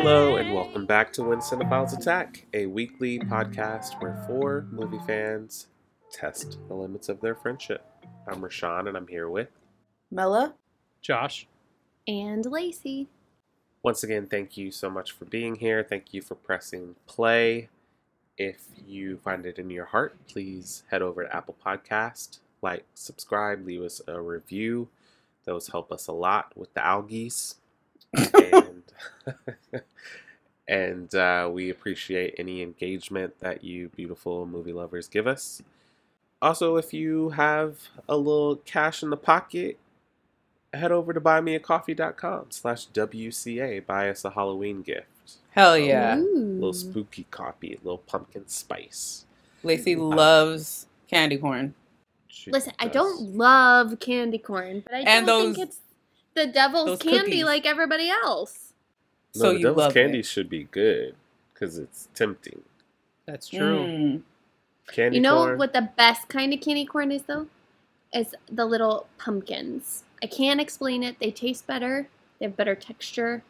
Hello, and welcome back to When Cinephiles Attack, a weekly podcast where four movie fans test the limits of their friendship. I'm Rashawn, and I'm here with. Mella? Josh. And Lacey. Once again, thank you so much for being here. Thank you for pressing play. If you find it in your heart, please head over to Apple Podcast, like, subscribe, leave us a review. Those help us a lot with the algies. and and uh, we appreciate any engagement that you beautiful movie lovers give us. Also, if you have a little cash in the pocket, head over to buymeacoffee.com slash WCA. Buy us a Halloween gift. Hell yeah. A little spooky coffee, a little pumpkin spice. Lacey loves candy corn. She Listen, I don't love candy corn, but I And don't those- think it's the devil's candy cookies. like everybody else. No, So the you devil's love candy it. should be good because it's tempting. That's true. Mm. Candy you know corn. what the best kind of candy corn is though? Is the little pumpkins. I can't explain it. They taste better. They have better texture.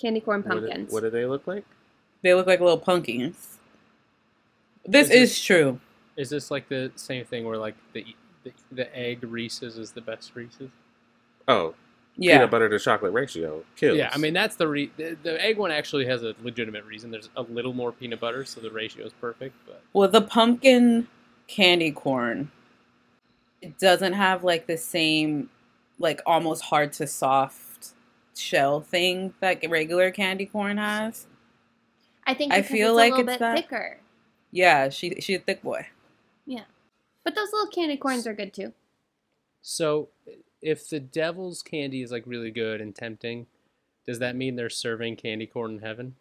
Candy corn What do- pumpkins. What do they look like? They look like little pumpkins. This Is it- is true. Is this like the same thing where like the the, the egg Reese's is the best Reese's? Oh, Yeah. peanut butter to chocolate ratio kills. Yeah, I mean that's the, re- the the egg one actually has a legitimate reason. There's a little more peanut butter, so the ratio is perfect. But Well, the pumpkin candy corn, it doesn't have like the same, like almost hard to soft shell thing that regular candy corn has. I think I because feel it's like a little it's bit that- thicker. Yeah, she she's a thick boy. Yeah, but those little candy corns are good too. so if the devil's candy is like really good and tempting, does that mean they're serving candy corn in heaven?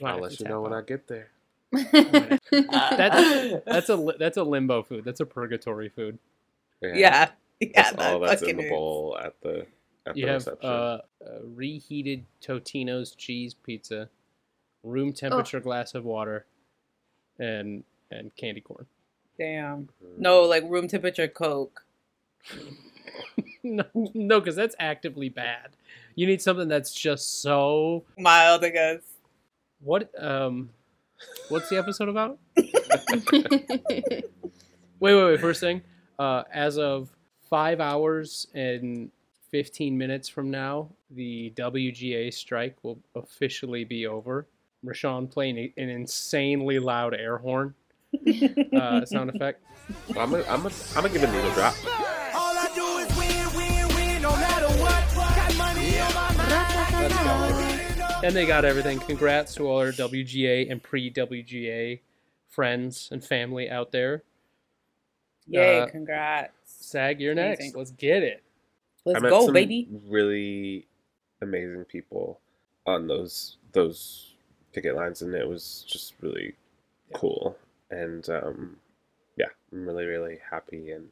Might I'll let you tap know when. I get there. That, that's a that's a limbo food. That's a purgatory food. Yeah, yeah, That's that all that's in fucking the is. bowl at the at You the have reception. uh, a reheated Totino's cheese pizza, room temperature glass of water, and and candy corn. Damn. No, like room temperature Coke. no, no, because that's actively bad. You need something that's just so. Mild, I guess. What um, what's the episode about? Wait, wait, wait. First thing, uh, as of five hours and fifteen minutes from now, the WGA strike will officially be over. Rashawn playing an insanely loud air horn uh, sound effect. I'm gonna I'm gonna I'm gonna give a needle drop. My mind. And they got everything. Congrats to all our WGA and pre-WGA friends and family out there. Yay, Uh, congrats. Sag, you're next. Let's get it. Let's I met go, some baby. Really amazing people on those those picket lines, and it was just really Yeah. cool. And um, yeah, I'm really really happy and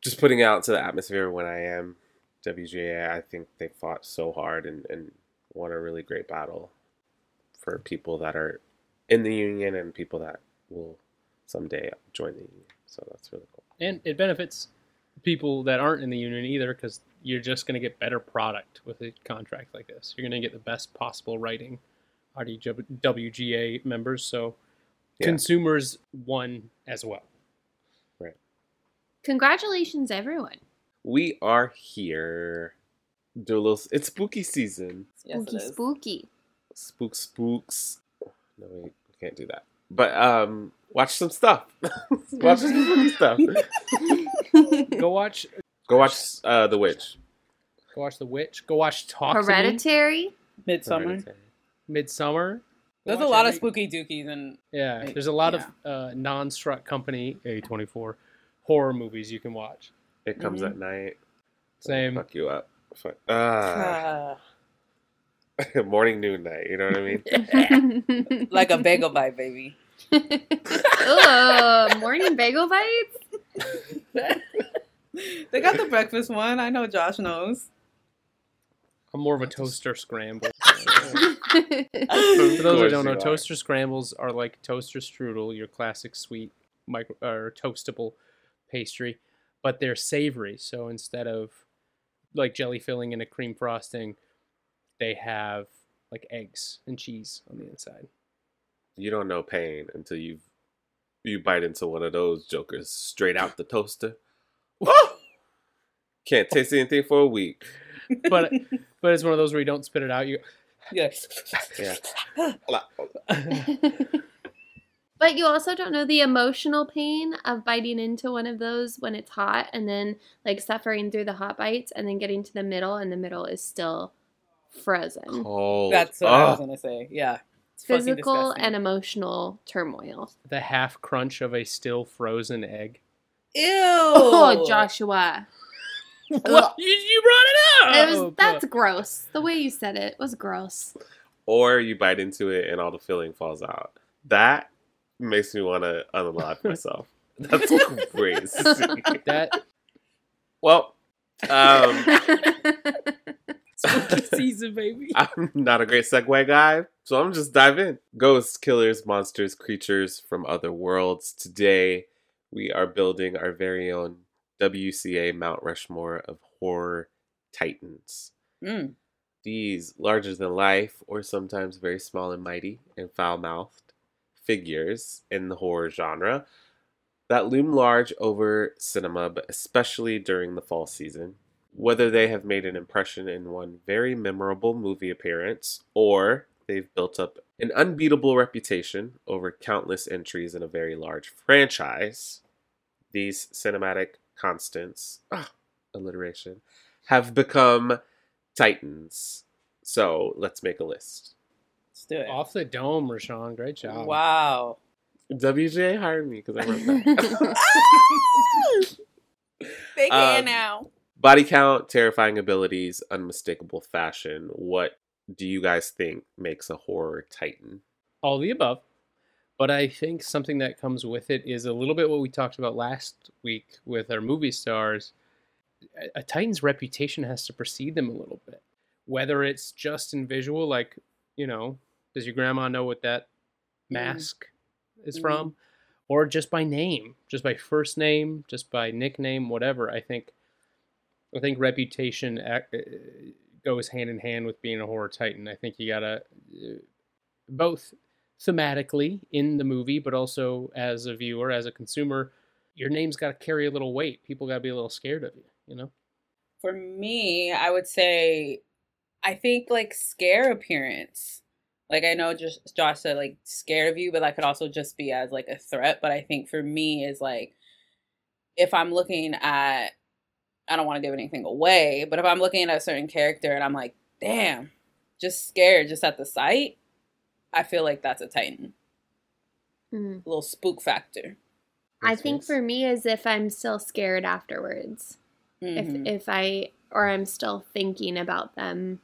just putting out to the atmosphere when I am WGA. I think they fought so hard and and won a really great battle for people that are in the union and people that will someday join the union. So that's really cool. And it benefits people that aren't in the union either because you're just going to get better product with a contract like this. You're going to get the best possible writing out of WGA members. So Yeah. consumers won as well. Right. Congratulations, everyone. We are here. Do a little. It's spooky season. Spooky, is. spooky. Spook, spooks. No, wait, we can't do that. But um, watch some stuff. watch some spooky stuff. Go watch. Go watch uh, The Witch. Go watch The Witch. Go watch Talk Hereditary. Midsommar. Hereditary. Midsommar. Go There's a watch lot of spooky dookies and Yeah, there's a lot yeah. of uh, non-struck company A24 horror movies you can watch. It comes Mhm. at night. Same. Fuck you up. Fuck. Ah. uh, Morning, noon, night. You know what I mean? like a bagel bite, baby. Ugh, morning bagel bites. They got the breakfast one. I know Josh knows. I'm more of a toaster scramble. For those who don't know, toaster scrambles are like toaster strudel, your classic sweet micro or toastable pastry, but they're savory. So instead of like jelly filling and a cream frosting, they have like eggs and cheese on the inside. You don't know pain until you you bite into one of those jokers straight out the toaster. Can't taste anything for a week. But but it's one of those where you don't spit it out. You Yeah. Yeah. But you also don't know the emotional pain of biting into one of those when it's hot and then like suffering through the hot bites and then getting to the middle and the middle is still frozen. Cold. That's what I was gonna say. Yeah. It's Physical and emotional turmoil. the half crunch of a still frozen egg. Ew. Oh, Joshua. What? You, you brought it It up. was oh, that's gross. The way you said it was gross. Or you bite into it and all the filling falls out. That makes me want to unalive myself. That's crazy. that well, um, spooky season, baby. I'm not a great segue guy, so I'm just dive in. Ghosts, killers, monsters, creatures from other worlds. Today, we are building our very own WCA Mount Rushmore of horror titans. Mm. These larger than life, or sometimes very small and mighty and foul mouthed figures in the horror genre that loom large over cinema, but especially during the fall season. Whether they have made an impression in one very memorable movie appearance, or they've built up an unbeatable reputation over countless entries in a very large franchise, these cinematic constants, ah, alliteration, have become titans. So let's make a list. Let's do it. Off the dome, Rashawn. Great job. Wow. WJ hired me because I wrote that. They can Um, now. Body count, terrifying abilities, unmistakable fashion. What do you guys think makes a horror titan? all the above. But I think something that comes with it is a little bit what we talked about last week with our movie stars. A- A Titan's reputation has to precede them a little bit. Whether it's just in visual, like, you know, does your grandma know what that mask is Mhm. from? Or just by name, just by first name, just by nickname, whatever. I think I think reputation ac- uh, goes hand in hand with being a horror titan. I think you gotta uh, both thematically in the movie, but also as a viewer, as a consumer, your name's got to carry a little weight. People got to be a little scared of you, you know? For me, I would say, I think like scare appearance. Like I know just Josh said like scared of you, but that could also just be as like a threat. But I think for me is like if I'm looking at, I don't want to give anything away, but if I'm looking at a certain character and I'm like, damn, just scared just at the sight, I feel like that's a Titan. Mm. A little spook factor. I think for me is if I'm still scared afterwards. Mhm. If if I or I'm still thinking about them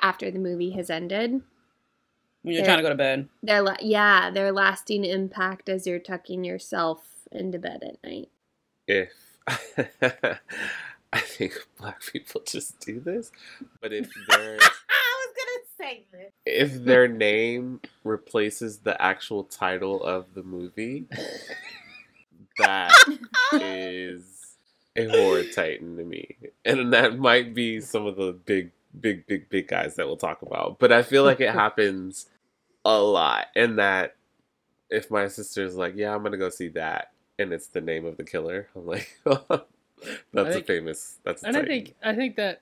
after the movie has ended. When you're Yeah. trying to go to bed. Their la- yeah, their lasting impact as you're tucking yourself into bed at night. If I think black people just do this, but if their I was gonna say this. if their name replaces the actual title of the movie, that is a horror titan to me. And that might be some of the big, big, big, big guys that we'll talk about. But I feel like it happens a lot. And that if my sister's like, yeah, I'm going to go see that, and it's the name of the killer, I'm like, that's think- a famous, that's a And I think I think that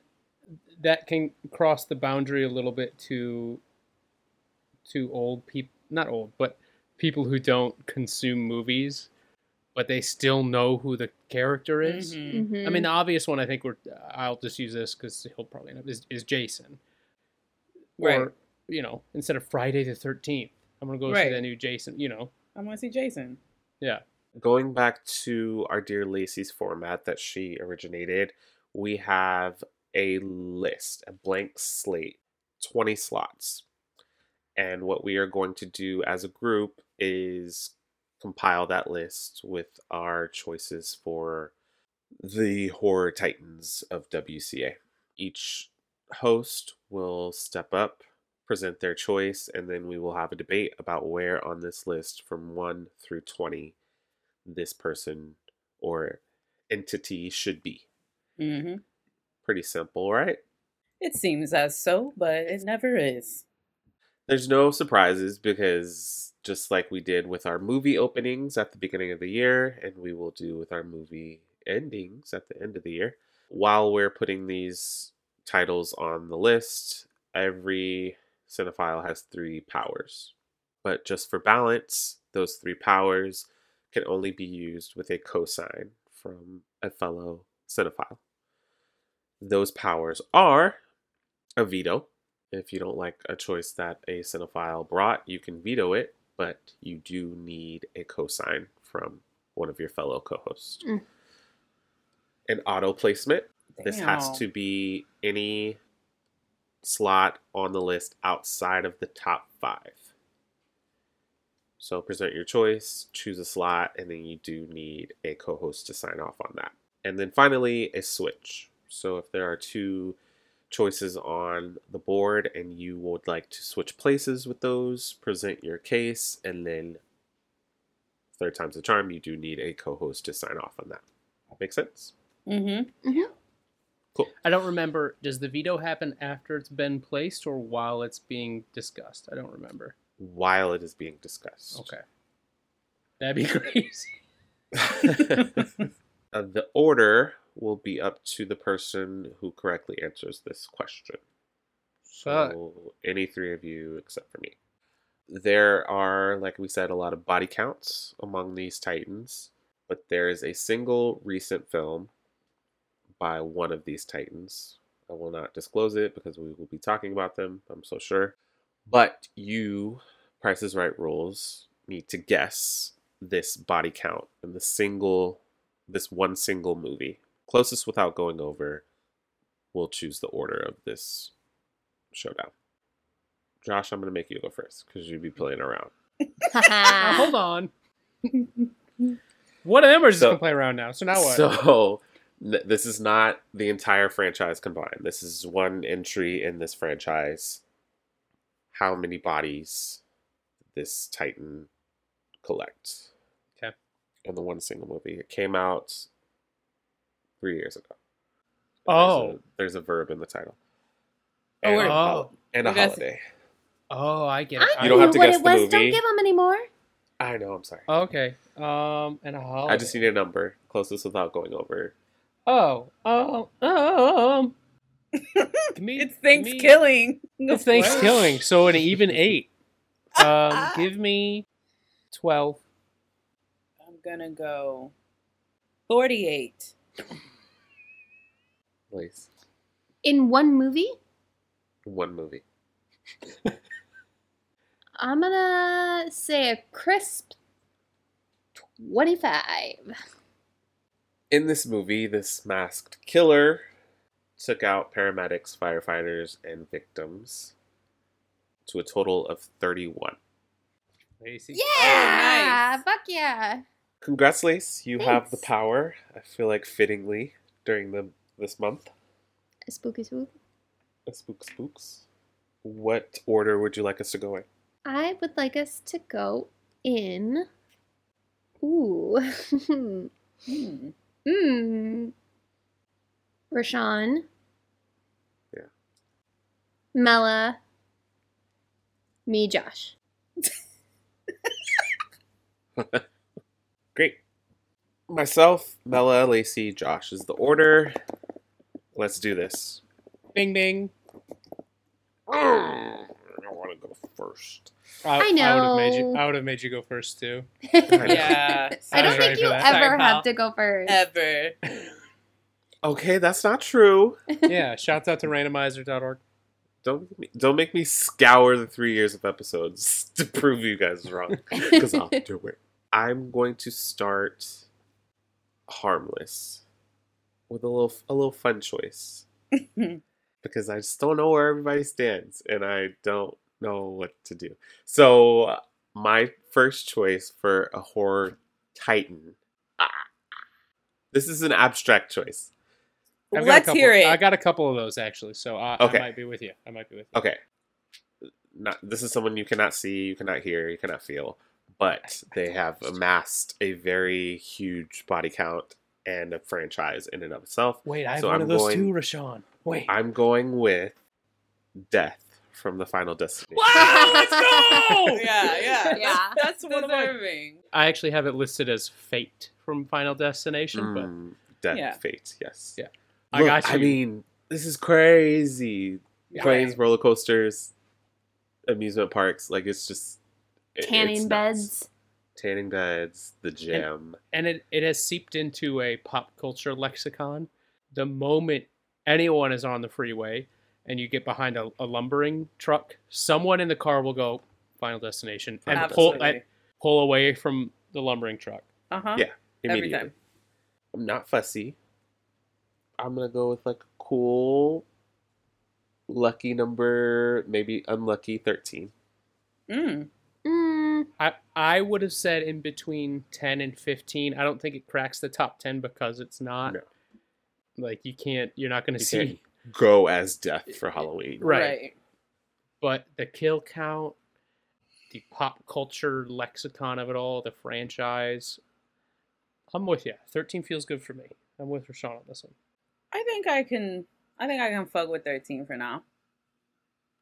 that can cross the boundary a little bit to to old people, not old, but people who don't consume movies, but they still know who the character is. Mhm. Mhm. I mean, the obvious one I think we're. I'll just use this because he'll probably end up is, is Jason. Right. Or you know, instead of Friday the Thirteenth, I'm gonna go see the new Jason. You know, I want to see Jason. yeah. going back to our dear Lacey's format that she originated, we have a list, a blank slate, 20 slots. And what we are going to do as a group is compile that list with our choices for the horror titans of WCA. Each host will step up, present their choice, and then we will have a debate about where on this list from 1 through 20 this person or entity should be. Mm-hmm. Pretty simple, right? It seems as so, but it never is. There's no surprises because just like we did with our movie openings at the beginning of the year, and we will do with our movie endings at the end of the year, while we're putting these titles on the list, every cinephile has three powers. But just for balance, those three powers can only be used with a cosign from a fellow cinephile. Those powers are a veto. If you don't like a choice that a cinephile brought, you can veto it, but you do need a cosign from one of your fellow co hosts. Mm. An auto placement. This has to be any slot on the list outside of the top five. So present your choice, choose a slot, and then you do need a co host to sign off on that. And then finally, a switch. So if there are two choices on the board and you would like to switch places with those, present your case, and then third time's the charm, you do need a co host to sign off on that. Make sense? Mm-hmm. I don't remember. Does the veto happen after it's been placed or while it's being discussed? I don't remember. While it is being discussed. Okay. That'd be crazy. Uh, the order will be up to the person who correctly answers this question. So, any three of you except for me. There are, like we said, a lot of body counts among these titans, but there is a single recent film by one of these titans. I will not disclose it because we will be talking about them, I'm so sure. But you, Price is Right rules, need to guess this body count in the single, this one single movie. Closest without going over will choose the order of this showdown. Josh, I'm going to make you go first because you'd be playing around. Now, hold on. One of them are just So- gonna play around now. So now what? So n- this is not the entire franchise combined. This is one entry in this franchise. How many bodies this Titan collects? Okay. In the one single movie, it came out three years ago. Oh. there's a, there's a verb in the title. Oh, and, wait. a, Oh. and a I guess- holiday. oh, I get it. I You don't have to what guess it the was. movie. Don't give them any more. I know. I'm sorry. okay. Um, and a holiday. I just need a number closest without going over. Oh, oh, um. me- It's give me- Thanksgiving. It's Thanksgiving, so an even eight. Um, give me twelve. I'm gonna go 48. Please. In one movie, One movie. I'm gonna say a crisp 25. In this movie, this masked killer took out paramedics, firefighters, and victims to a total of 31. Lacey. Yeah! nice. Fuck yeah! Congrats, Lace. You have the power. I feel like fittingly during the this month. A spooky spook. A spook spooks. What order would you like us to go in? I would like us to go in. Ooh. Hmm. Mmm. Rashawn. Yeah. Mella. Me, Josh. Great. Myself, Mella, Lacey, Josh is the order. Let's do this. Bing bing. Oh, I don't want to go first. I, I I would have made you. know. I would have made you go first too. Yeah. I don't think you ever Sorry, have to go first. Ever. Okay, that's not true. Yeah. Shouts out to randomizer.org. Don't make me, don't make me scour the three years of episodes to prove you guys wrong. Because I'll do it. I'm going to start harmless with a little a little fun choice. because I just don't know where everybody stands and I don't know what to do. So my first choice for a horror titan. ah, This is an abstract choice. I've got a Let's couple- hear it. I got a couple of those actually, so I, Okay. I might be with you. I might be with you. Okay. Not this is someone you cannot see, you cannot hear, you cannot feel, but they have amassed a very huge body count and a franchise in and of itself. Wait, I have So one I'm of those going- too, Rashawn. Wait. I'm going with Death from the Final Destination. Wow, let's go! yeah, yeah, Yeah. That's, that's one of my. Deserving. I actually have it listed as Fate from Final Destination, but Mm, Death Yeah. Fate, yes. Yeah. I Look, got you. I mean, this is crazy. Yeah. Planes, roller coasters, amusement parks, like it's just it- it's Tanning nuts. beds. Tanning beds, the gym. and it, it has seeped into a pop culture lexicon. The moment anyone is on the freeway and you get behind a, a lumbering truck, someone in the car will go Final Destination and pull and pull away from the lumbering truck. Uh huh. Yeah. Every immediately. time. I'm not fussy. I'm gonna go with like a cool, lucky number, maybe unlucky thirteen. Mm. I I would have said in between ten and fifteen. I don't think it cracks the top ten because it's not No. like you can't. You're not going to You see. can't Go as death for Halloween. Right. But the kill count, the pop culture lexicon of it all, the franchise. I'm with you. Thirteen feels good for me. I'm with Rashawn on this one. I think I can. I think I can fuck with thirteen for now.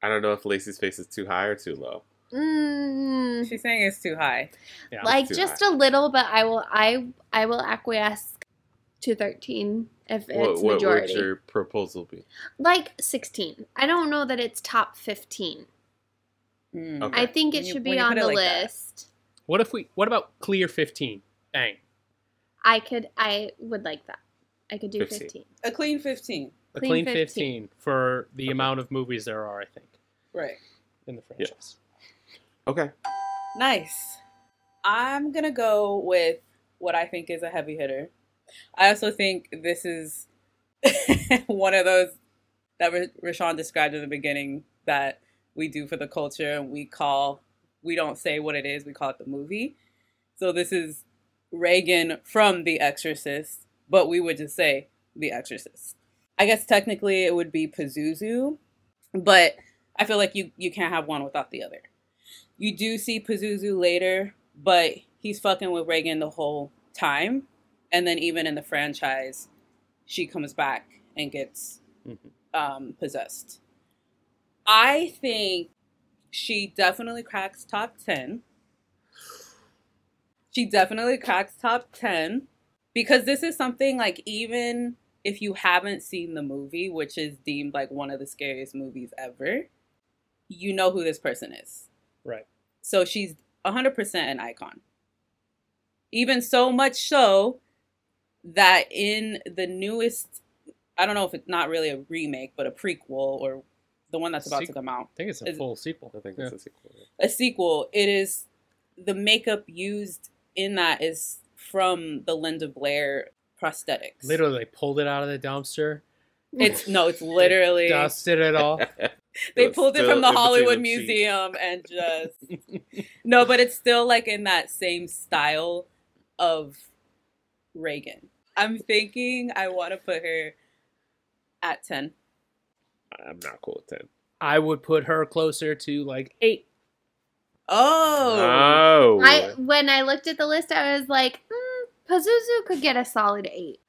I don't know if Lacey's face is too high or too low. Mm, She's saying it's too high. Yeah. like too just high. a little, but I will. I I will acquiesce to thirteen if What, it's what would your proposal be? Like sixteen. I don't know that it's top fifteen. Mm. Okay. I think it When should when be on the like that. list. What if we? What about clear fifteen? Bang. I could. I would like that. I could do 15. fifteen. A clean fifteen. A Clean clean, 15. 15. for the Okay. amount of movies there are, I think, Right. in the franchise. Okay. Nice. I'm gonna go with what I think is a heavy hitter. I also think this is one of those that Rashawn described in the beginning that we do for the culture and we call we don't say what it is, we call it the movie. So this is Reagan from The Exorcist, but we would just say The Exorcist. I guess technically it would be Pazuzu, but I feel like you you can't have one without the other. You do see Pazuzu later, but he's fucking with Reagan the whole time. And then even in the franchise, she comes back and gets Mhm. um, possessed. I think she definitely cracks top 10. She definitely cracks top 10 because this is something like even if you haven't seen the movie, which is deemed like one of the scariest movies ever, you know who this person is. Right. So she's 100% an icon. Even so much so that in the newest, I don't know if it's not really a remake, but a prequel or the one that's about to come out, I think it's a Is- full sequel. I think Yeah. it's a sequel. a sequel, it is the makeup used in that is from the Linda Blair prosthetics. Literally, they pulled it out of the dumpster, It's no, it's literally dusted it all. they It's pulled it from the Hollywood them sheets. Museum and just no, but it's still like in that same style of Reagan. I'm thinking I want to put her at ten. I'm not cool with ten. I would put her closer to like eight. Oh, Oh, I when I looked at the list, I was like, mm, Pazuzu could get a solid eight.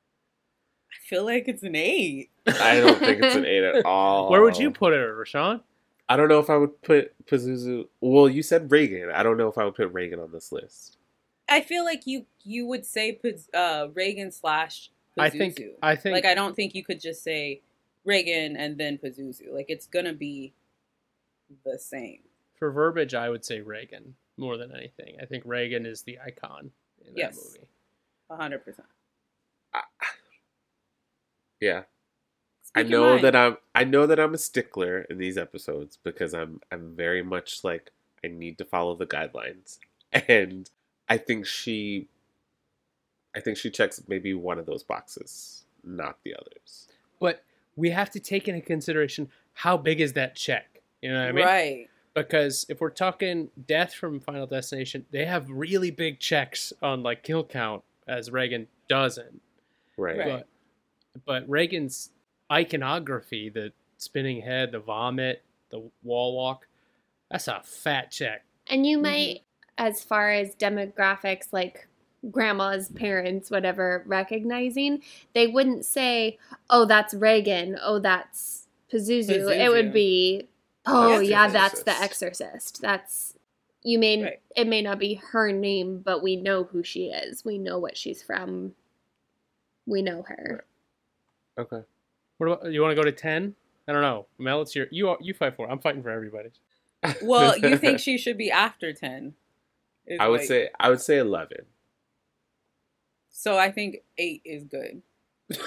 I feel like it's an eight. I don't think it's an eight at all. Where would you put it, Rashawn? I don't know if I would put Pazuzu. Well, you said Reagan. I don't know if I would put Reagan on this list. I feel like you you would say uh, Reagan slash Pazuzu. I think. I think. like I don't think you could just say Reagan and then Pazuzu. Like it's gonna be the same. for verbiage, I would say Reagan more than anything. I think Reagan is the icon in that Yes. movie. Hundred percent. Yeah, I know mind. that I'm. I know that I'm a stickler in these episodes because I'm. I'm very much like I need to follow the guidelines, and I think she. I think she checks maybe one of those boxes, not the others. But we have to take into consideration how big is that check. You know what I mean? right. Because if we're talking death from Final Destination, they have really big checks on like kill count, as Reagan doesn't. Right. Right. But but Reagan's iconography, the spinning head, the vomit, the wall walk, that's a fat check. And you Mhm. might, as far as demographics, like grandma's parents, whatever, recognizing, they wouldn't say, oh, that's Reagan. Oh, that's Pazuzu. It would be, oh, That's the yeah, that's the Exorcist. exorcist. That's, you may, Right. it may not be her name, but we know who she is. We know what she's from. We know her. Okay. What about you want to go to ten? I don't know. Mel, it's your you you fight for. I'm fighting for everybody. Well, you think she should be after 10? is I would what- say I would say eleven. So I think 8 is good.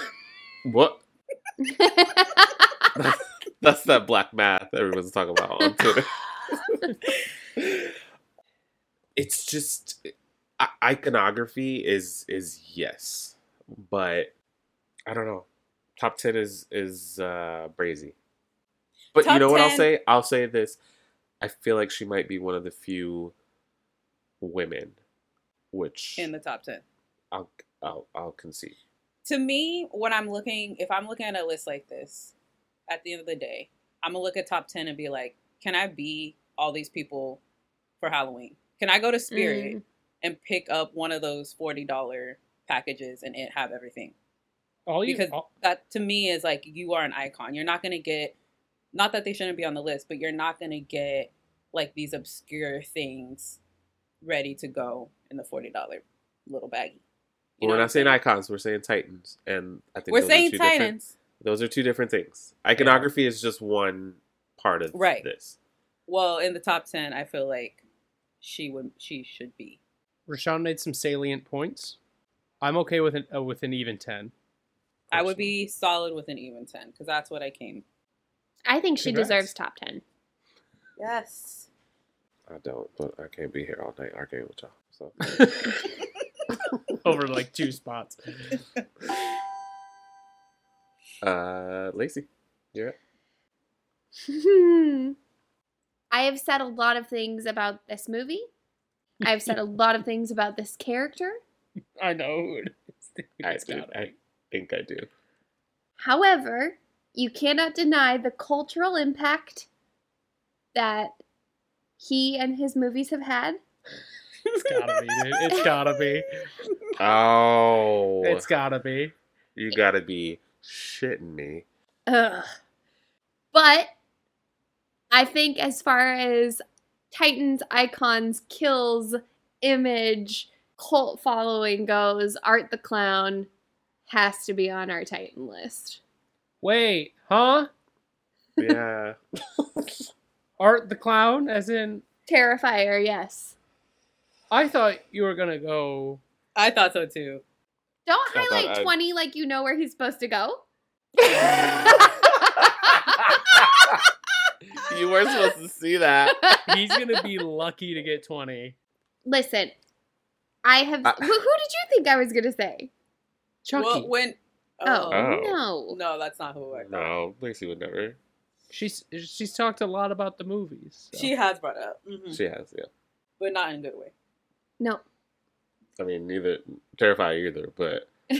What? That's that black math everyone's talking about on Twitter. it's just i- iconography is is yes, but I don't know. Top ten is is uh brazy. But you Top know what I'll say? I'll say this. I feel like she might be one of the few women, which in the top 10. I'll I'll I'll concede. To me, when I'm looking, if I'm looking at a list like this, at the end of the day, I'm gonna look at top 10 and be like, can I be all these people for Halloween? Can I go to Spirit Mm. and pick up one of those $40 packages and it have everything? All you Because all- that to me is like you are an icon. You're not gonna get not that they shouldn't be on the list, but you're not gonna get like these obscure things ready to go in the forty dollar little baggie. You we're not saying icons. We're saying titans, and I think We're saying Titans. Those are two different things. Iconography is just one part of Right. this. Well, in the top ten, I feel like she would she should be. Rashawn made some salient points. I'm okay with an uh, with an even ten. I would be solid with an even ten because that's what I came. I think she Congrats. deserves top 10. Yes. I don't, but I can't be here all night arguing with y'all. So over like two spots. uh Lacey. Yeah. I have said a lot of things about this movie. I've said a lot of things about this character. I know. I, It's do, gotta I be. Think I do. However, you cannot deny the cultural impact that he and his movies have had. It's gotta be, dude. It's gotta be. Oh It's gotta be. you gotta be shitting me. Ugh. But I think as far as Titans, icons, kills, image, cult following goes, Art the Clown has to be on our Titan list. Wait, huh? Yeah. Art the clown, as in Terrifier, yes. I thought you were gonna go. I thought so too. Don't I thought highlight I'd- 20 like you know where he's supposed to go. you weren't supposed to see that. He's gonna be lucky to get twenty. Listen, I have. I- who, who did you think I was going to say? Chucky. Well, when Oh, Oh. no. no, that's not who I thought. No, Lacey would never. she's she's talked a lot about the movies. so. She has brought it up, mhm. She has, yeah. but not in a good way. No. I mean, neither terrify either, but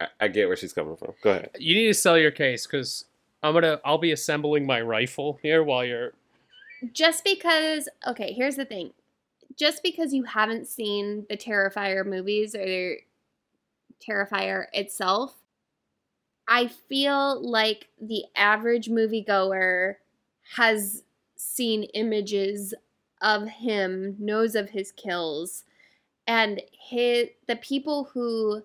I, I get where she's coming from. Go ahead. You need to sell your case because I'm gonna. I'll be assembling my rifle here while you're. just because okay here's the thing just because you haven't seen the terrifier movies or terrifier itself i feel like the average moviegoer has seen images of him knows of his kills and his the people who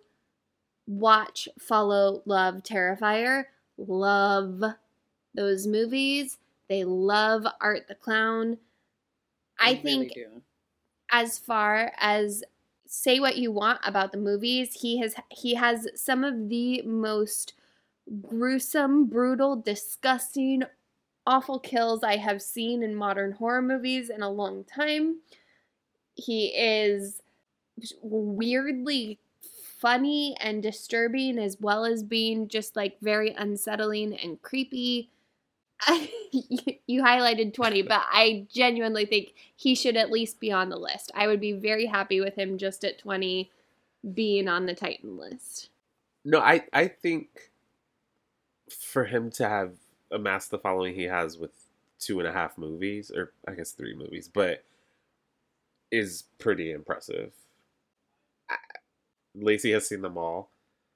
watch follow love terrifier love those movies they love Art the Clown. I They really think do. as far as say what you want about the movies, he has he has some of the most gruesome, brutal, disgusting, awful kills I have seen in modern horror movies in a long time. He is weirdly funny and disturbing as well as being just like very unsettling and creepy. you highlighted 20, but I genuinely think he should at least be on the list. I would be very happy with him just at 20 being on the Titan list. No, I I think for him to have amassed the following he has with two and a half movies, or I guess three movies, but is pretty impressive. I, Lacey has seen them all.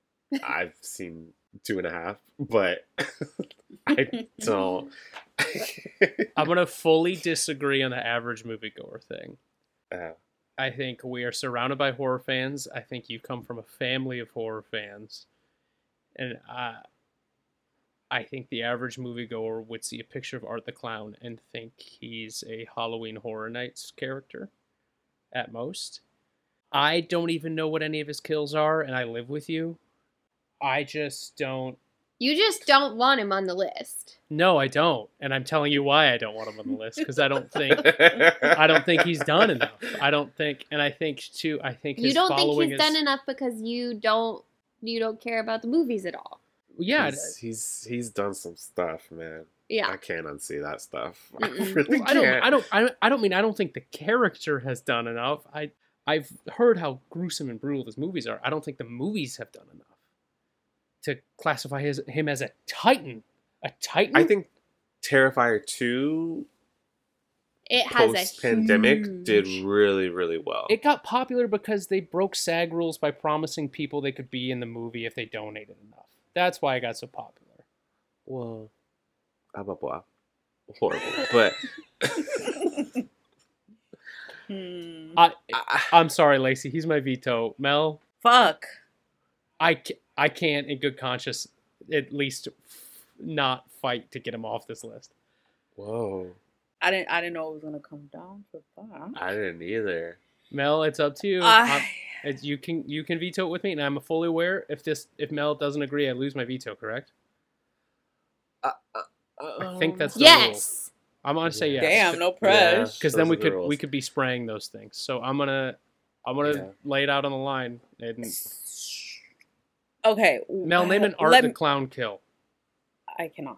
I've seen two and a half, but I don't. I'm gonna fully disagree on the average moviegoer thing. Uh, I think we are surrounded by horror fans. I think you come from a family of horror fans, and I, I think the average moviegoer would see a picture of Art the Clown and think he's a Halloween Horror Nights character, at most. I don't even know what any of his kills are, and I live with you. I just don't. You just don't want him on the list. No, I don't, and I'm telling you why I don't want him on the list because I don't think I don't think he's done enough. I don't think, and I think too. I think his You don't think he's is, done enough because you don't you don't care about the movies at all. Yeah, he's, he's he's done some stuff, man. Yeah. I can't unsee that stuff. I really Well, I don't, can't. I don't, I don't, I don't mean I don't think the character has done enough. I, I've heard how gruesome and brutal his movies are. I don't think the movies have done enough to classify his him as a titan. A titan. I think Terrifier two It has post a pandemic did really really well. it got popular because they broke SAG rules by promising people they could be in the movie if they donated enough. That's why it got so popular. well, blah blah blah, horrible. But Hmm. I, I, I'm sorry, Lacey. He's my veto. Mel, Fuck. I, ca- I can't, in good conscience, at least f- not fight to get him off this list. whoa, I didn't. I didn't know it was gonna come down to that. I didn't either. Mel, it's up to you. Ah. I- you can you can veto it with me, and I'm fully aware if this if Mel doesn't agree, I lose my veto. Correct? Uh, I uh, think that's the um, rule. Yes. I'm gonna say yes. Damn, no Yeah. press. because Those then we the could rules. we could be spraying those things. So I'm gonna I'm gonna Yeah. lay it out on the line. And Okay. Mel, name an art let the me- clown kill. I cannot.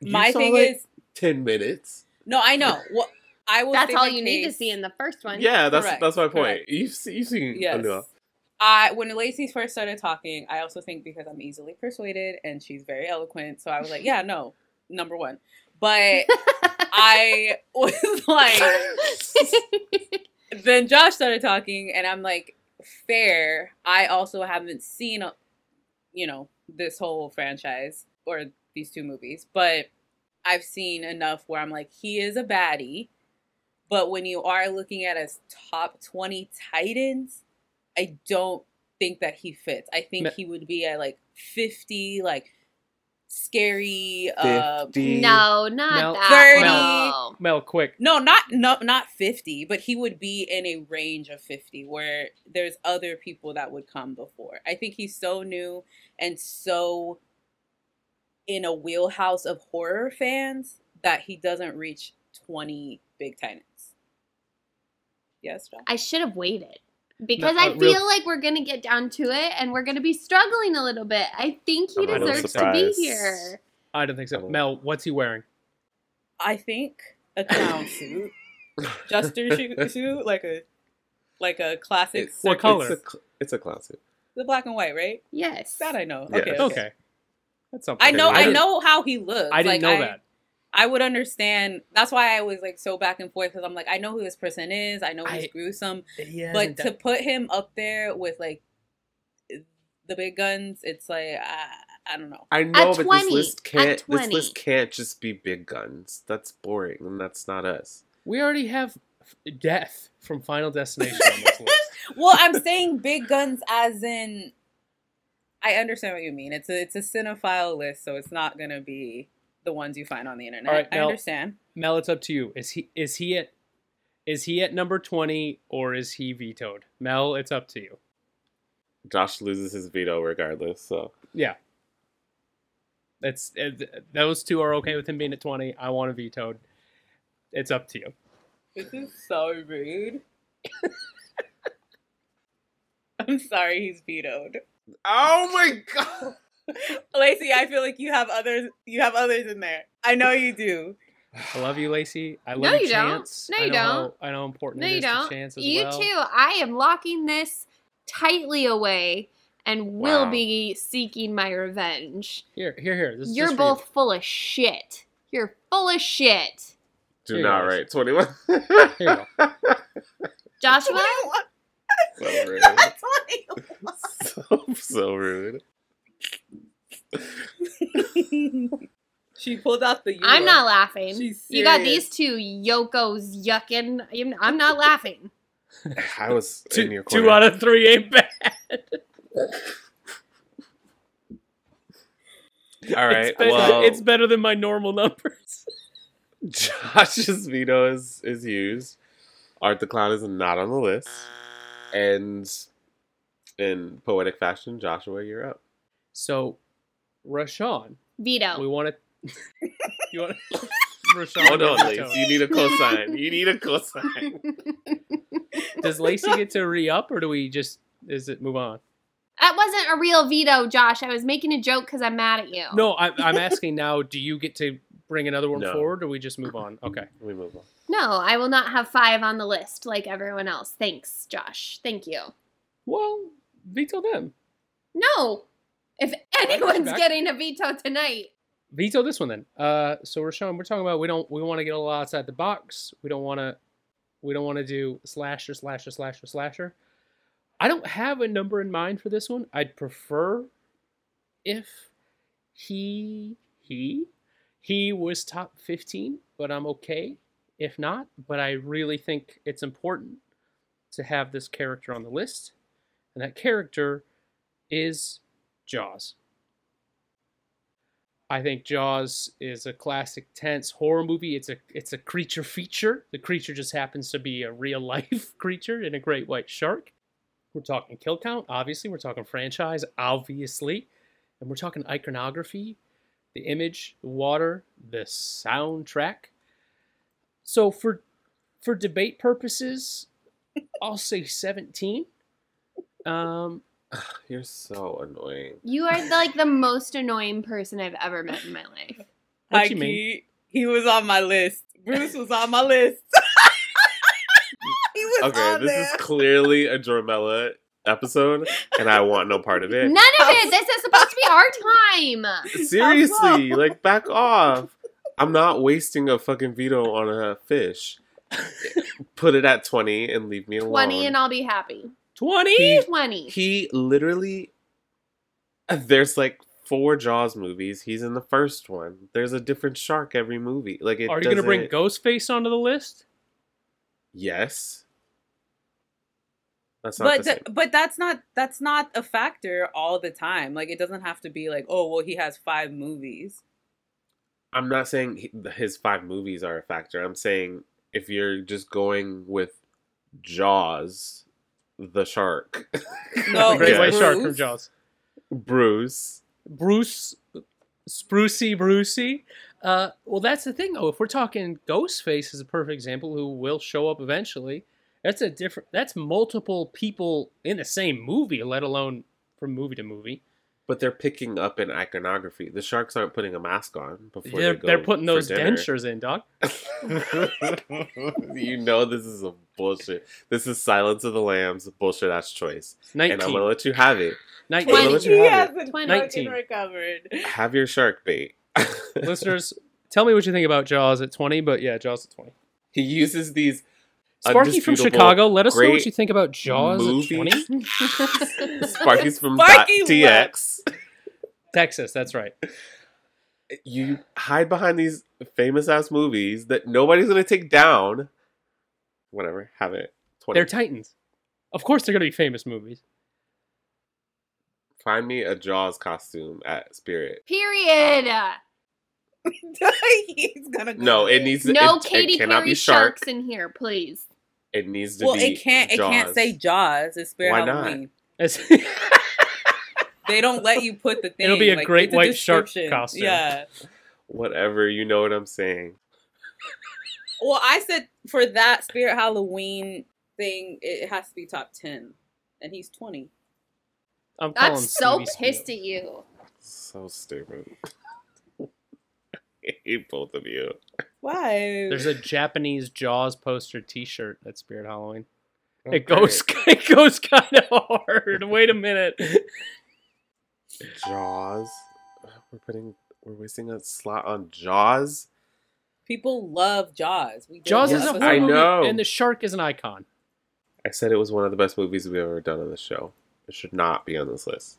You My saw, thing like, is, ten minutes. no, I know. What I will. That's all my you need to see in the first one. Yeah, that's Correct, that's my point. correct. You've you've seen Yes. enough. I when Lacey first started talking, I also think because I'm easily persuaded and she's very eloquent, so I was like, yeah, no, number one. But I was like, then Josh started talking, and I'm like, fair. I also haven't seen, uh, you know, this whole franchise or these two movies, but I've seen enough where I'm like, he is a baddie. But when you are looking at his top 20 Titans, I don't think that he fits. I think he would be at like 50, like scary. Uh, no, not Mel- that. 30. low. Mel, quick. no, not no, not 50, but he would be in a range of 50 where there's other people that would come before. I think he's so new and so in a wheelhouse of horror fans that he doesn't reach 20 big titans. Yes, Josh? I should have waited because No, I uh, real- feel like we're gonna get down to it and we're gonna be struggling a little bit. I think he I'm deserves to be here. I don't think so. Mel, what's he wearing? I think a clown suit, Juster shoe- suit, like a like a classic. It's, What color? It's a, cl- it's a classic. The black and white, right? Yes. That I know. Yes. Okay. Okay, that's something. I know. I I know how he looks. I didn't Like, know that. I would understand. That's why I was like so back and forth because I'm like, I know who this person is. I know he's I- gruesome, uh, He but hasn't to put him up there with like the big guns, it's like I, I don't know. I know, but 20, this list can't. This list can't just be big guns. That's boring, and that's not us. we already have death from Final Destination on this list. Well, I'm saying big guns as in. I understand what you mean. It's a it's a cinephile list, so it's not gonna be the ones you find on the internet. All right, I now- understand. Mel, it's up to you. Is he is he at is he at number twenty or is he vetoed? Mel, it's up to you. Josh loses his veto regardless. So Yeah. It's it, those two are okay with him being at twenty. I want to vetoed. It's up to you. This is so rude. I'm sorry, he's vetoed. Oh my god. Lacey, I feel like you have others. You have others in there. I know you do. I love you, Lacey. I love No, you, you don't. Chance. No, you know don't. How, I know important No, it you is don't. to Chance as You well. too. I am locking this tightly away and will Wow. be seeking my revenge. Here, here, here. This is You're just for you. both full of shit. You're full of shit. Do Here not write 21. Here you go. Joshua, so rude. so, so rude. she pulled out the. I'm not laughing. She's You got these two yokos yucking. I'm- I'm not laughing. I was in Two, your two out of three ain't bad. All right. It's better, well, it's better than my normal numbers. Josh's veto is, is used. Art the Clown is not on the list. And in poetic fashion, Joshua, you're up. So, Rashawn, Veto. we want to. you want Rashawn? Hold on, veto. Lacey. You need a cosign. You need a cosign. Does Lacey get to re up, or do we just is it move on? That wasn't a real veto, Josh. I was making a joke because I'm mad at you. No, I, I'm asking now. Do you get to bring another one No. forward, or we just move on? Okay. We move on. No, I will not have five on the list like everyone else. Thanks, Josh. Thank you. Well, veto them. No. If anyone's getting a veto tonight, Veto this one then. Uh, so Rashawn, we're talking about we don't we want to get a lot outside the box. We don't want to we don't want to do slasher slasher slasher slasher. I don't have a number in mind for this one. I'd prefer if he he he was top 15, but I'm okay if not. But I really think it's important to have this character on the list, and that character is Jaws. I think Jaws is a classic tense horror movie. It's a it's a creature feature. The creature just happens to be a real life creature in a great white shark. We're talking kill count, obviously. We're talking franchise, obviously. And we're talking iconography, the image, the water, the soundtrack. So for for debate purposes, I'll say 17. Um, You're so annoying. you are like the most annoying person I've ever met in my life. What High you mean? key, he was on my list. Bruce was on my list. he was Okay, on this there. is clearly a Dramella episode, and I want no part of it. None of it. This is supposed to be our time. Seriously, like back off. I'm not wasting a fucking veto on a fish. Put it at 20 and leave me alone. 20 and I'll be happy. 20? 20. he literally uh, there's like four Jaws movies. He's in the first one. There's a different shark every movie. Like it Are you going to bring doesn't- Ghostface onto the list? Yes. That's not but the th- but that's not that's not a factor all the time. Like it doesn't have to be like, oh well, he has five movies. I'm not saying he, his five movies are a factor. I'm saying if you're just going with Jaws, the shark, No, the Great it's White Shark from Bruce. Jaws. Bruce. Bruce, Sprucey Brucey. Uh, well, that's the thing, though. If we're talking Ghostface is a perfect example, who will show up eventually. That's a different. That's multiple people in the same movie, let alone from movie to movie. But they're picking up in iconography. The sharks aren't putting a mask on before They're, they go they're putting those dinner. dentures in, dog. you know this is a bullshit. This is Silence of the Lambs, bullshit ass choice. And I'm gonna let you have it. 19. I'm gonna let he you have hasn't Twenty. 19. recovered. Have your shark bait. Listeners, tell me what you think about Jaws at 20, but yeah, Jaws at 20. he uses these Sparky from Chicago, let us know what you think about Jaws movie. at 20. Sparky's from Sparky TX. Texas, that's right. You hide behind these famous ass movies that nobody's gonna take down. Whatever, have it. 20. They're Titans. Of course, they're going to be famous movies. Find me a Jaws costume at Spirit. Period. He's gonna go No, it needs No it, Katy it cannot Perry be sharks in here, please. It needs to Well, be. it can't. It can't say Jaws. It's Spirit Why? Halloween. It's- They don't let you put the thing. It'll be a like, great it's a white shark description. costume. Yeah. Whatever, you know what I'm saying. Well, I said for that Spirit Halloween thing, it has to be top ten. and he's 20. I'm calling That's so Stevie pissed Spiel. at you. So stupid. I hate both of you. Why? There's a Japanese Jaws poster T-shirt at Spirit Halloween. Okay. It goes, it goes kind of hard. Wait a minute. Jaws. We're putting. We're wasting a slot on Jaws. People love Jaws. We Jaws is a episode- horror I know. and the shark is an icon. I said it was one of the best movies we've ever done on the show. It should not be on this list.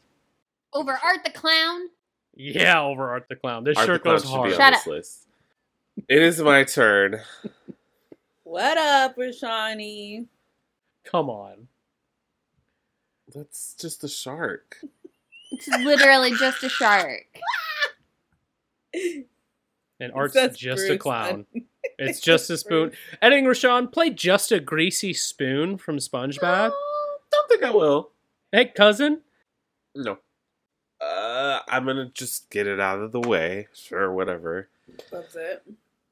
Over Art the Clown. Yeah, over Art the Clown. This Art the shirt Clown goes should hard. be on Shut this up. list. It is my turn. What up, Rashani? Come on. That's just a shark. It's literally just a shark. And Art's That's just a clown. It's just a spoon. Editing Rashawn, play just a greasy spoon from SpongeBob. Don't think I will. Hey, cousin. No. Uh, I'm gonna just get it out of the way. Sure, whatever. That's it.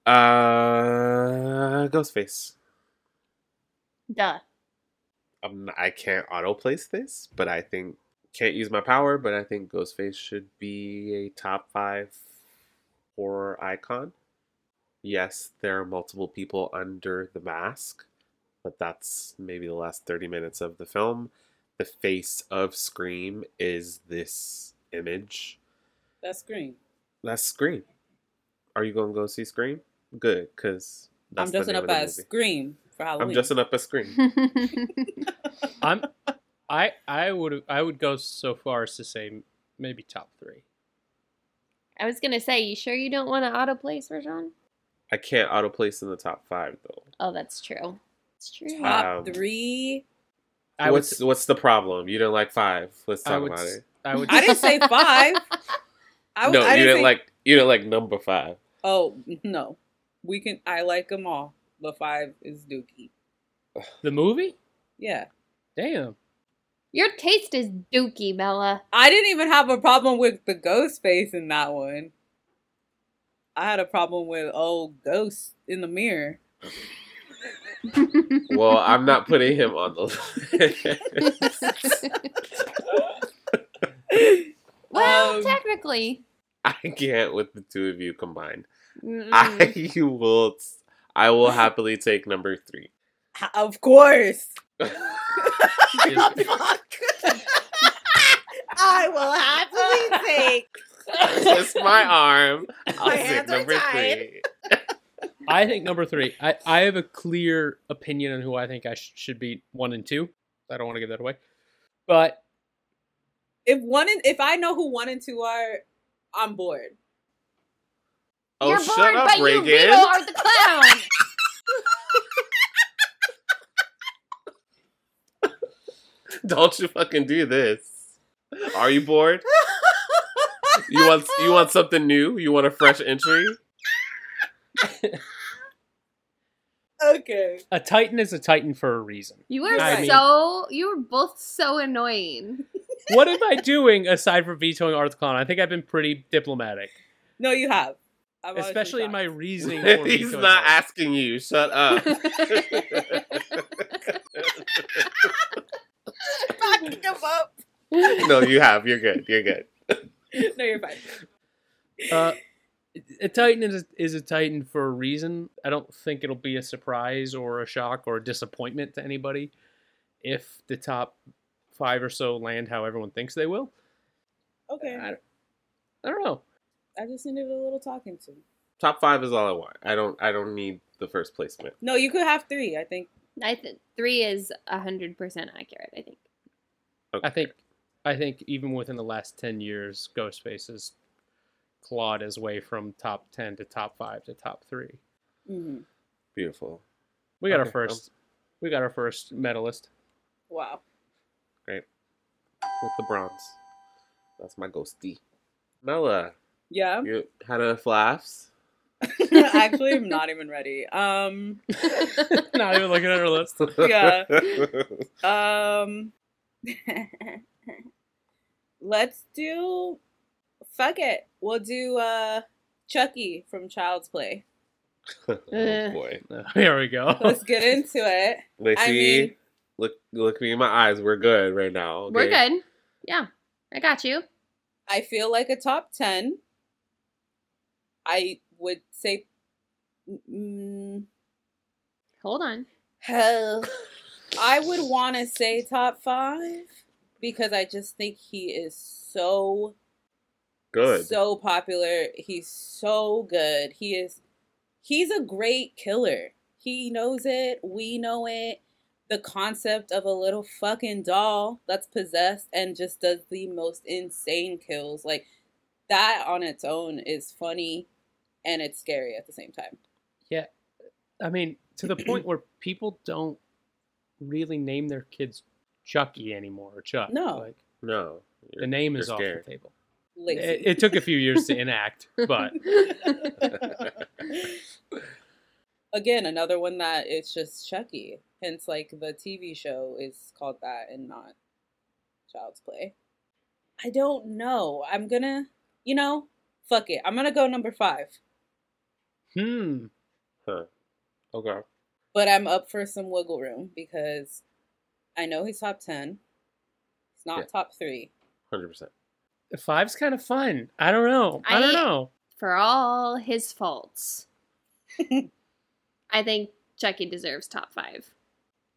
Uh, Ghostface. Duh. I'm I can't auto place this, but I think can't use my power. But I think Ghostface should be a top five horror icon. Yes, there are multiple people under the mask, but that's maybe the last thirty minutes of the film. The face of Scream is this image. That's Scream. That's Scream. Are you gonna go see Scream? Good, because I'm dressing up as Scream for Halloween. I'm dressing up as Scream. I'm. I I would I would go so far as to say maybe top three. I was gonna say, you sure you don't want to auto place, Rashawn? I can't auto place in the top five though. Oh, that's true. It's true. Top Um, three. I would. what's what's the problem? You didn't like five. Let's I talk would. about it. I would. I didn't say five. I, no, I you didn't say- like you didn't like number five. Oh no, we can. I like them all. But five is Dookie. the movie. Yeah, Damn. Your taste is dookie, Bella. I didn't even have a problem with the ghost face in that one. I had a problem with old ghost in the mirror. Well, I'm not putting him on the list. well, Um, technically. I can't with the two of you combined. Mm-mm. I will I will happily take number three. Of course. I will happily take. Twist my arm. I'll My take number three. I think number three. I, I have a clear opinion on who I think I sh- should be one and two. I don't want to give that away, but If one and if I know who one and two are, I'm bored. Oh, You're shut bored, up, but you Reagan. veto Art the Clown. Don't you fucking do this. Are you bored? You want you want something new? You want a fresh entry? Okay. a Titan is a Titan for a reason. You were I mean- so. You were both so annoying. What am I doing aside from vetoing Art the Clown? I think I've been pretty diplomatic, No, you have. I'm especially in my reasoning. For He's vetoing not Art. asking you. Shut up. Fucking give up. no, you have. You're good. You're good. No, you're fine. Uh, a Titan is a, is a Titan for a reason. I don't think it'll be a surprise or a shock or a disappointment to anybody if the top five or so land how everyone thinks they will. Okay. I, I don't know. I just needed a little talking to. Top five is all I want. I don't. I don't need the first placement. No, you could have three. I think. I think three is hundred percent accurate. I think. Okay. I think I think even within the last ten years, Ghostface has clawed his way from top ten to top five to top three. hmm beautiful. We got our Okay, first. We got our first medalist. Wow. Great. With the bronze. That's my ghosty. Mella, Yeah. you had enough laughs? Actually, I'm not even ready. Um. Not even looking at our list. Yeah. Um. let's do. Fuck it. We'll do uh Chucky from Child's Play. oh boy. Here we go. Let's get into it. Lacey, I mean, look look me in my eyes. We're good right now. We're good. Yeah, I got you. I feel like a top 10. I would say. Mm, Hold on. hell. I would want to say top five because I just think he is so Good. so popular. He's so good. He is he's a great killer. He knows it. We know it. The concept of a little fucking doll that's possessed and just does the most insane kills. Like that on its own is funny and it's scary at the same time. Yeah, I mean, to the point where people don't really name their kids Chucky anymore or Chuck. No. like no. the name you're is off the table. It, it took a few years to enact, but Again, another one that it's just Chucky. Hence, like the TV show is called that and not Child's Play. I don't know. I'm gonna, you know, fuck it. I'm gonna go number five. Hmm, Huh. Okay. But I'm up for some wiggle room because I know he's top 10. He's not Yeah. top three. Hundred percent. five's kind of fun. I don't know. I, don't know. For all his faults, I think Chucky deserves top five.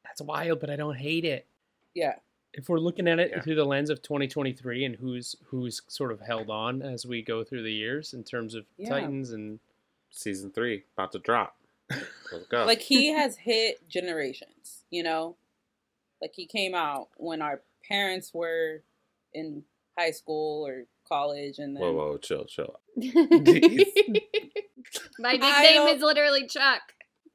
That's wild, but I don't hate it. Yeah. If we're looking at it Yeah. through the lens of 2023 and who's who's sort of held on as we go through the years in terms of Yeah. Titans and season three about to drop. Let's go. like he has hit generations, you know. Like he came out when our parents were in high school or college, and then whoa, whoa, chill, chill. My nickname is literally Chuck.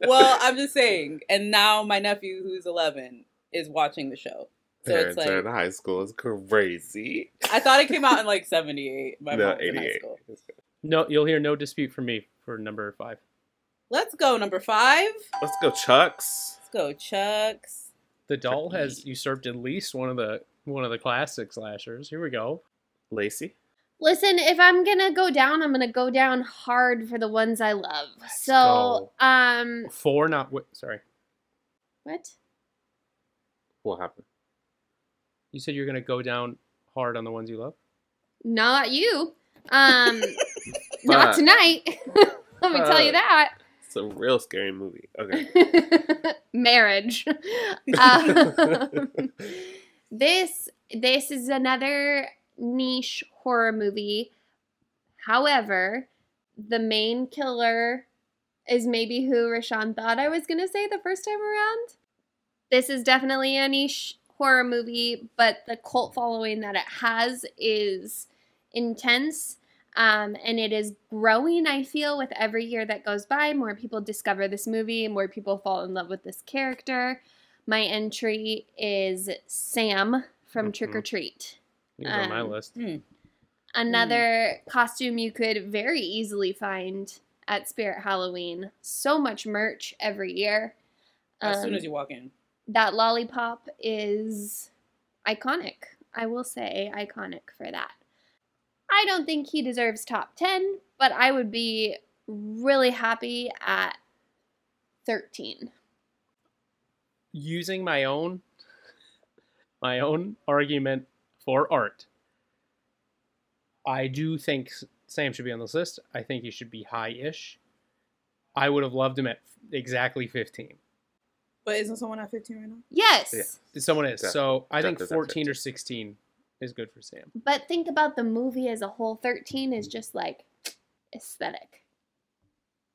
well, I'm just saying. And now my nephew, who's 11, is watching the show. So Parents it's like, in high school is crazy. I thought it came out in like 78. My no, 88 no, you'll hear no dispute from me for number five. Let's go number five. Let's go, Chucks. Let's go, Chucks. The doll has usurped at least one of the one of the classic slashers. Here we go. Lacey. Listen, if I'm gonna go down, I'm gonna go down hard for the ones I love. Let's so, um, Four, not wi- sorry. what? What happened? You said you're gonna go down hard on the ones you love. Not you. Um, not tonight. Let me tell you that. It's a real scary movie. Okay. Marriage. Um, this this is another niche horror movie. However, the main killer is maybe who Rashawn thought I was gonna say the first time around. This is definitely a niche horror movie, but the cult following that it has is intense. Um, and it is growing, I feel, with every year that goes by. More people discover this movie, more people fall in love with this character. My entry is Sam from Trick or. Treat. He's on my Um, list. Another costume you could very easily find at Spirit Halloween. So much merch every year. As soon Um, as you walk in. that lollipop is iconic. I will say iconic for that. I don't think he deserves top 10, but I would be really happy at 13. Using my own my own argument for art. I do think Sam should be on this list. I think he should be high-ish. I would have loved him at exactly 15. But isn't someone at 15 right now? Yes. Yeah. Someone is. Def- so I think Def is at 14 or 16 is good for Sam. But think about the movie as a whole. 13 is just like aesthetic.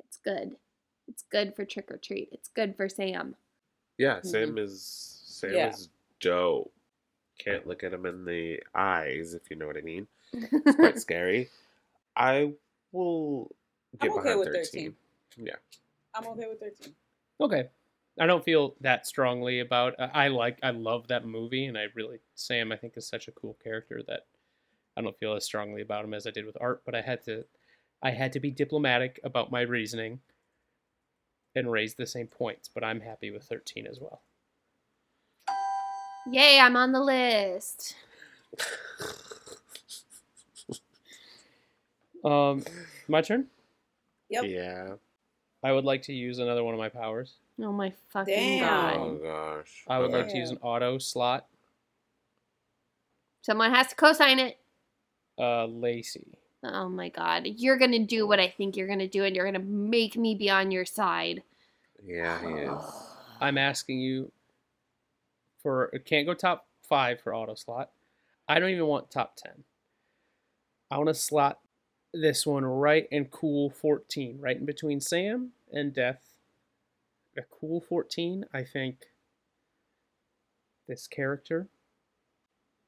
It's good. It's good for Trick or Treat. It's good for Sam. Yeah, mm-hmm. Sam is Sam Yeah. is Joe. Can't look at him in the eyes, if you know what I mean. It's quite scary. I will get I'm okay behind with 13. 13. Yeah. I'm okay with 13. Okay. I don't feel that strongly about I I like I love that movie and I really Sam I think is such a cool character that I don't feel as strongly about him as I did with Art, but I had to I had to be diplomatic about my reasoning and raise the same points, but I'm happy with 13 as well. Yay, I'm on the list. Um my turn? Yep. Yeah. I would like to use another one of my powers. Oh my fucking Damn. Oh god. gosh. I would like to use an auto slot. Someone has to co-sign it. Uh, Lacey. Oh my god. You're gonna do what I think you're gonna do, and you're gonna make me be on your side. Yeah, he is. I'm asking you for it can't go top five for auto slot. I don't even want top ten. I want to slot this one right in cool 14, right in between Sam and Death. A cool 14, I think this character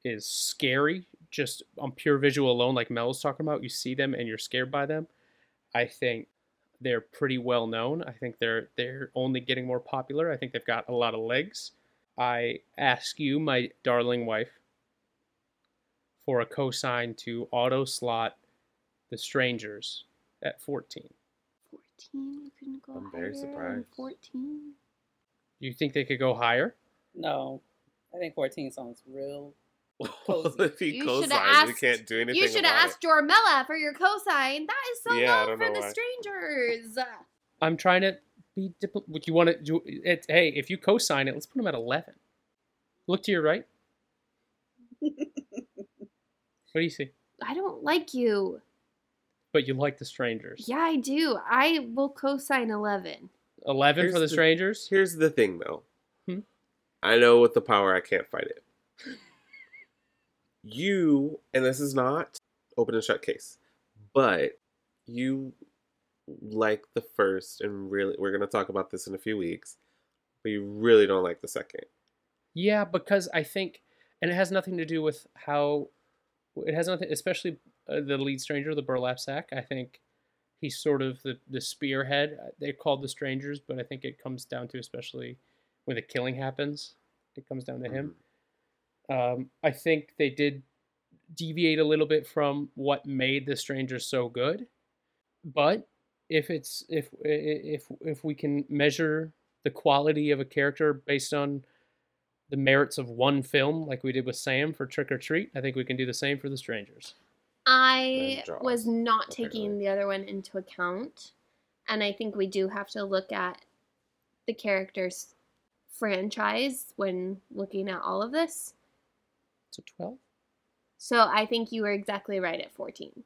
is scary just on pure visual alone, like Mel was talking about. You see them and you're scared by them. I think they're pretty well known. I think they're they're only getting more popular. I think they've got a lot of legs. I ask you, my darling wife, for a cosign to auto slot the strangers at 14. 14? You couldn't go I'm very higher than surprised. 14? Do you think they could go higher? No, I think 14 sounds real. Well, if he You co shoulda signs, we asked- can't do anything You should about have asked Jormella for your cosign. That is so Yeah, I low don't for know the why. strangers. I'm trying to be dipl- Would you want to do it? Hey, if you co-sign it, let's put them at 11. Look to your right. what do you see? I don't like you. But you like the strangers. Yeah, I do. I will co-sign 11. 11 Here's for the the- strangers. Here's the thing, though. Hmm? I know with the power, I can't fight it. You, and this is not open and shut case, but you like the first, and really, we're going to talk about this in a few weeks, but you really don't like the second. Yeah, because I think, and it has nothing to do with how, it has nothing, especially uh, the lead stranger, the burlap sack. I think he's sort of the, the spearhead. Uh, They're called the strangers, but I think it comes down to, especially when the killing happens, it comes down to him. Um, I think they did deviate a little bit from what made the strangers so good, but if it's if if if we can measure the quality of a character based on the merits of one film, like we did with Sam for Trick or Treat, I think we can do the same for the strangers. I was Jaws, not apparently. taking the other one into account. And I think we do have to look at the character's franchise when looking at all of this. So twelve. So I think you were exactly right at 14.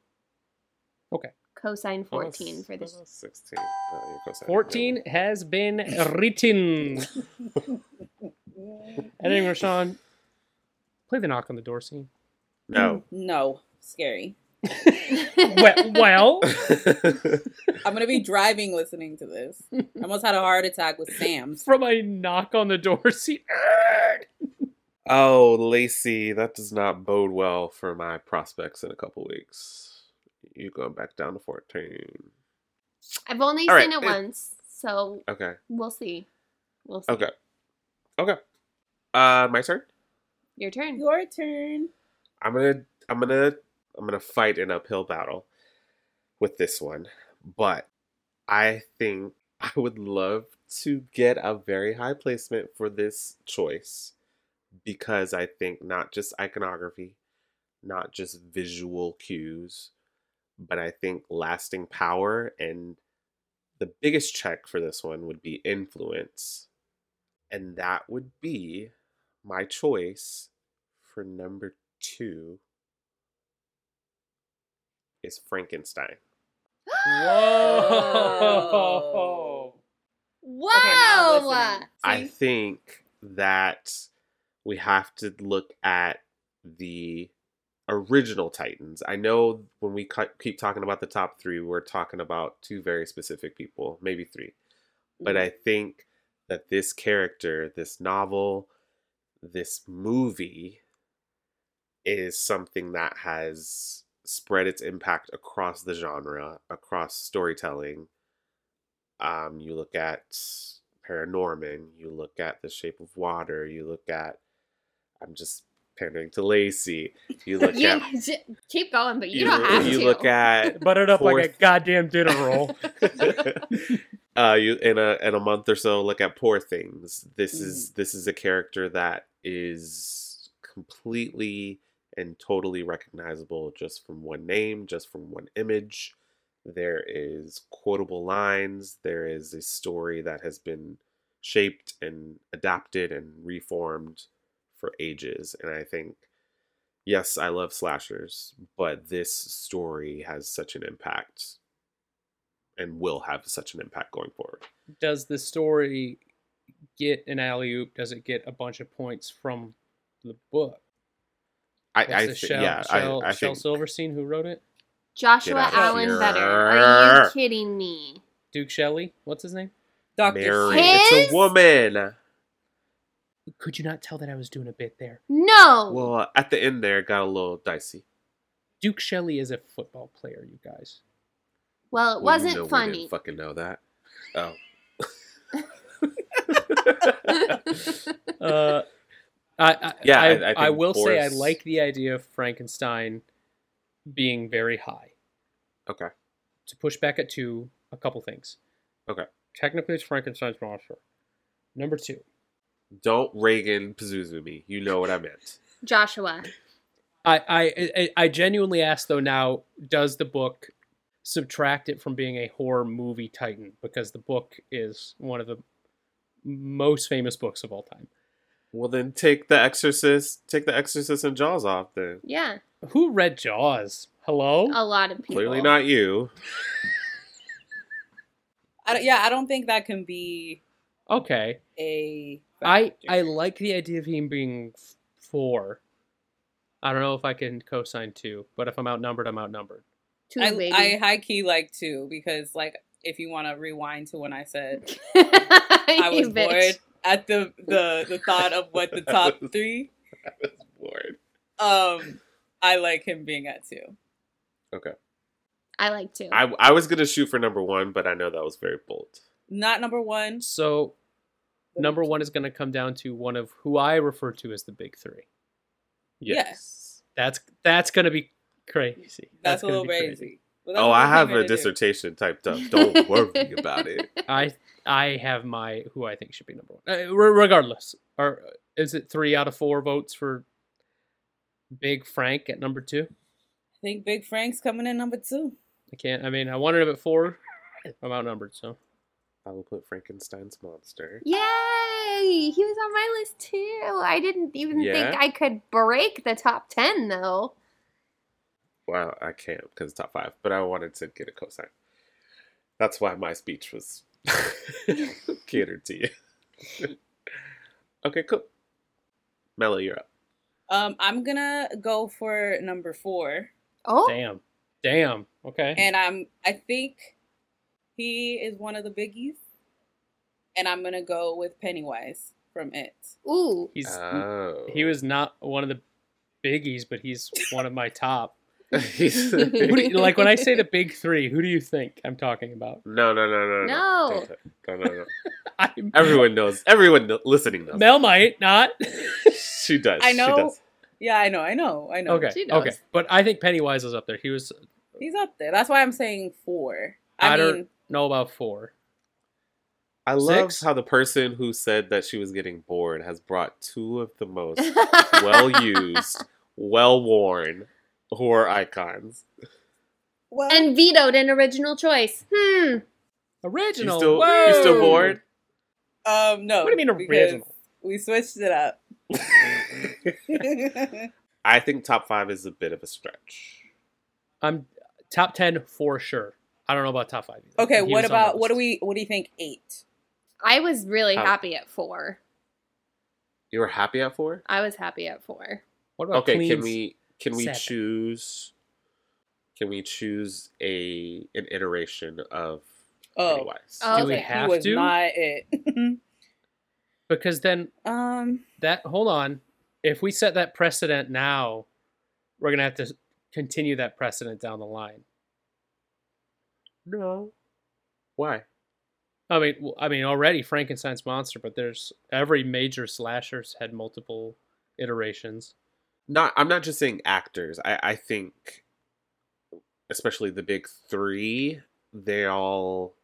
Okay. Cosine Oh, 14 it's- for this. oh, 16. Oh, you're co-signing. Fourteen has been written. Editing Rashawn. Play the knock on the door scene. No. No, scary. well, well, I'm gonna be driving listening to this. I almost had a heart attack with Sam's. from a knock on the door scene. oh, Lacey, that does not bode well for my prospects in a couple weeks. You going back down to 14. I've only All seen right. it once, so Okay. we'll see. We'll see. Okay. Okay. Uh, my turn. Your turn. Your turn. I'm gonna, I'm gonna, I'm gonna fight an uphill battle with this one, but I think I would love to get a very high placement for this choice because I think not just iconography, not just visual cues, but I think lasting power and the biggest check for this one would be influence. And that would be my choice for number two is Frankenstein. Whoa. Whoa! Okay, I'm listening. I See? think that we have to look at the original Titans. I know when we cu- keep talking about the top three, we're talking about two very specific people, maybe three. But I mm-hmm. think that this character, this novel, this movie is something that has spread its impact across the genre, across storytelling. Um, you look at Paranorman, you look at The Shape of Water, you look at I'm just pandering to Lacey. You look Yeah, at j- keep going, but you, you, don't have you to. look at Buttered up like a goddamn dinner roll. uh you in a in a month or so look at poor things this is this is a character that is completely and totally recognizable just from one name just from one image There is quotable lines. There is a story that has been shaped and adapted and reformed for ages. And I think, yes, I love slashers, but this story has such an impact and will have such an impact going forward. Does the story get an alley oop? Does it get a bunch of points from the book? I, I the thi- Shel, yeah, Shel, I, I Shel think Silverstein who wrote it. Joshua Allen here. Better. Are you kidding me? Duke Shelley. What's his name? Doctor Mary, Seuss. it's a woman. Could you not tell that I was doing a bit there? No. Well, at the end there, it got a little dicey. Duke Shelley is a football player, you guys. Well, it Well, wasn't know We funny. didn't fucking know that. Oh. Uh, I, I, Yeah, I, I- I I think will say I like the idea of Frankenstein being very high. okay. To push back at two, a couple things. Okay. Technically, it's Frankenstein's monster. Number two, Don't Reagan Pazuzu me. You know what I meant. Joshua. I, I, I, I genuinely ask though now, does the book subtract it from being a horror movie titan? Because the book is one of the most famous books of all time. Well, then take the Exorcist, take the Exorcist and Jaws off. Then Yeah, Who read Jaws? Hello? a lot of people. clearly not you. I don't- yeah, I don't think that can be Okay. A. I I like the idea of him being f- four. I don't know if I can co-sign two, but if I'm outnumbered, I'm outnumbered. Two, I, baby. I high key like two because like if you want to rewind to when I said I I was bored at the the the thought of what the top three. I was bored. Um, I like him being at two. Okay. I like two. I I was gonna shoot for number one, but I know that was very bold. Not number one. So number one is going to come down to one of who I refer to as the big three. Yes. That's that's going to be crazy. That's, a little be crazy. But that's Oh, I have a to do. dissertation typed up. Don't worry about it. I I have my who I think should be number one. Uh, regardless, or is it three out of four votes for Big Frank at number two? I think Big Frank's coming in number two. I can't. I mean, I wanted him at four. I'm outnumbered, so I will put Frankenstein's monster. Yay! He was on my list too. I didn't even Yeah? think I could break the top ten though. Well, I can't because it's top five, but I wanted to get a cosign. That's why my speech was catered to you. okay, cool. Mella, you're up. Um, I'm gonna go for number four, Oh, damn, damn. Okay. and I'm I think he is one of the biggies, and I'm gonna go with Pennywise from It. ooh. He's Oh. he was not one of the biggies, but he's one of my top. He's- Who do you, like when I say the big three, who do you think I'm talking about? no, no, no, no, No. Don't No, no, no. I'm, Everyone knows. Everyone kno- listening knows. Mel might not. she does. I She know. does. Yeah, I know, I know, I know. okay, She does. okay, but I think Pennywise is up there. He was He's up there. That's why I'm saying four. I, I don't know about four. I love Six? how the person who said that she was getting bored has brought two of the most well used, well worn horror icons. well, and vetoed an original choice. Hmm. You Original. still, Whoa! you still bored? um, no. What do you mean original? We switched it up. I think top five is a bit of a stretch. I'm top ten for sure. I don't know about top five. either. okay, He what was on my about what do we? What do you think? Eight. I was really Oh. happy at four. You were happy at four? I was happy at four. What about Okay, can we can we seven? choose can we choose a an iteration of Oh. Pennywise? Oh, Do we have he was to? not it. Because then um. that hold on. If we set that precedent now, we're gonna have to continue that precedent down the line. No. Why? I mean, I mean already Frankenstein's monster, but there's every major slasher's had multiple iterations. Not I'm not just saying actors. I, I think especially the big three, they all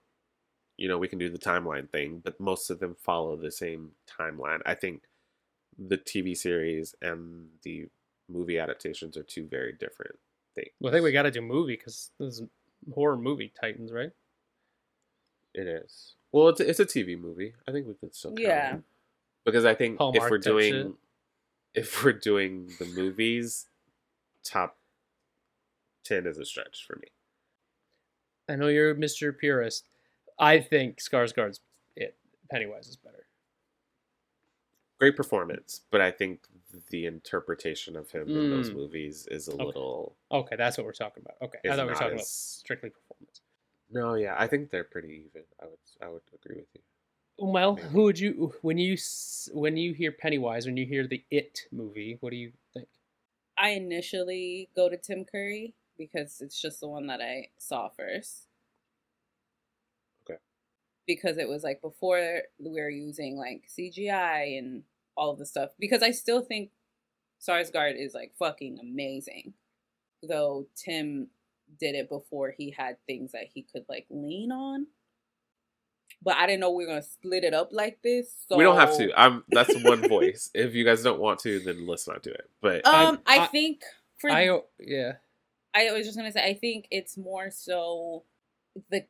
you know, we can do the timeline thing, but most of them follow the same timeline. I think the TV series and the movie adaptations are two very different things. Well, I think we got to do movie because this is horror movie, Titans, right? It is. Well, it's it's a TV movie. I think we could still Yeah. it. because I think if we're doing shit. If we're doing the movies, top ten is a stretch for me. I know you're Mr. Purist. I think Skarsgård's it. Pennywise is better. Great performance, but I think the interpretation of him in those Mm. movies is a Okay. little. Okay, that's what we're talking about. Okay, I thought we were talking about strictly performance. No, yeah, I think they're pretty even. I would I would agree with you. Well, who would you when you when you hear Pennywise when you hear the It movie? What do you think? I initially go to Tim Curry because it's just the one that I saw first. Okay. Because it was like before we were using like CGI and all of the stuff. Because I still think Skarsgård is like fucking amazing. Though Tim did it before he had things that he could like lean on. But I didn't know we were gonna split it up like this. So We don't have to. I'm that's one voice. If you guys don't want to, then let's not do it. But Um, I, I- think for I yeah. I was just gonna say, I think it's more so the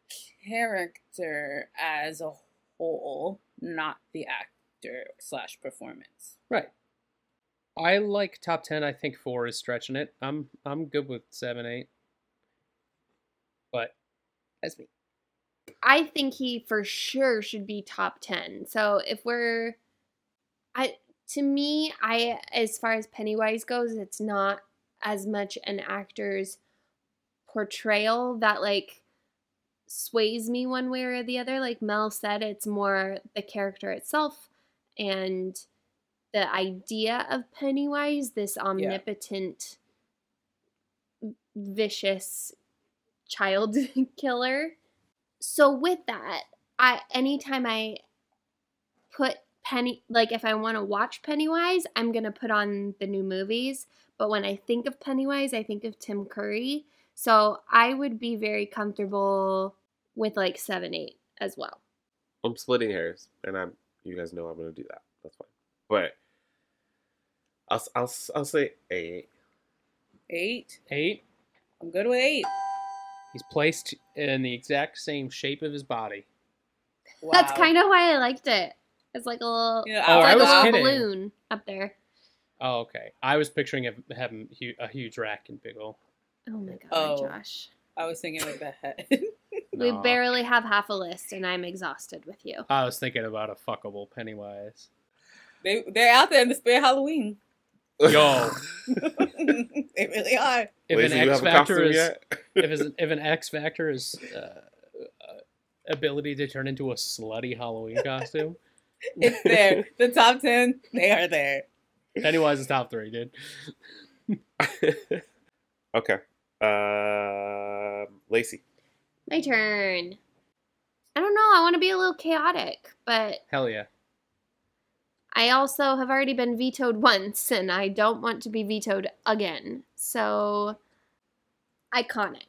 character as a whole, not the actor slash performance. Right. I like top ten. I think four is stretching it. I'm I'm good with seven, eight. But that's me. I think he for sure should be top 10. So if we're I to me, I as far as Pennywise goes, it's not as much an actor's portrayal that like sways me one way or the other. Like Mel said, it's more the character itself and the idea of Pennywise, this omnipotent, vicious child killer. So with that, I anytime I put Penny like if I want to watch Pennywise, I'm going to put on the new movies, but when I think of Pennywise, I think of Tim Curry. So I would be very comfortable with like 7 8 as well. I'm splitting hairs, and I'm you guys know I'm gonna do that. That's fine. But I'll s- I'll s- I'll say eight. Eight. Eight. I'm good with eight. He's placed in the exact same shape of his body. Wow. That's kind of why I liked it. It's like a little, Yeah, oh, it's Oh, like I a was little kidding. balloon up there. Oh, okay. I was picturing him having hu- a huge rack and big ol'. Oh my god, Oh. Josh. I was thinking like the head. We No. barely have half a list, and I'm exhausted with you. I was thinking about a fuckable Pennywise. they they're out there in the spirit of Halloween. Yo, they really are. if Lazy, an X factor is if, is, if an X factor is uh, uh, ability to turn into a slutty Halloween costume, It's there. the top ten, they are there. Pennywise is top three, dude. okay. Um, Lacey. My turn. I don't know. I want to be a little chaotic, but Hell yeah. I also have already been vetoed once, and I don't want to be vetoed again. So, iconic,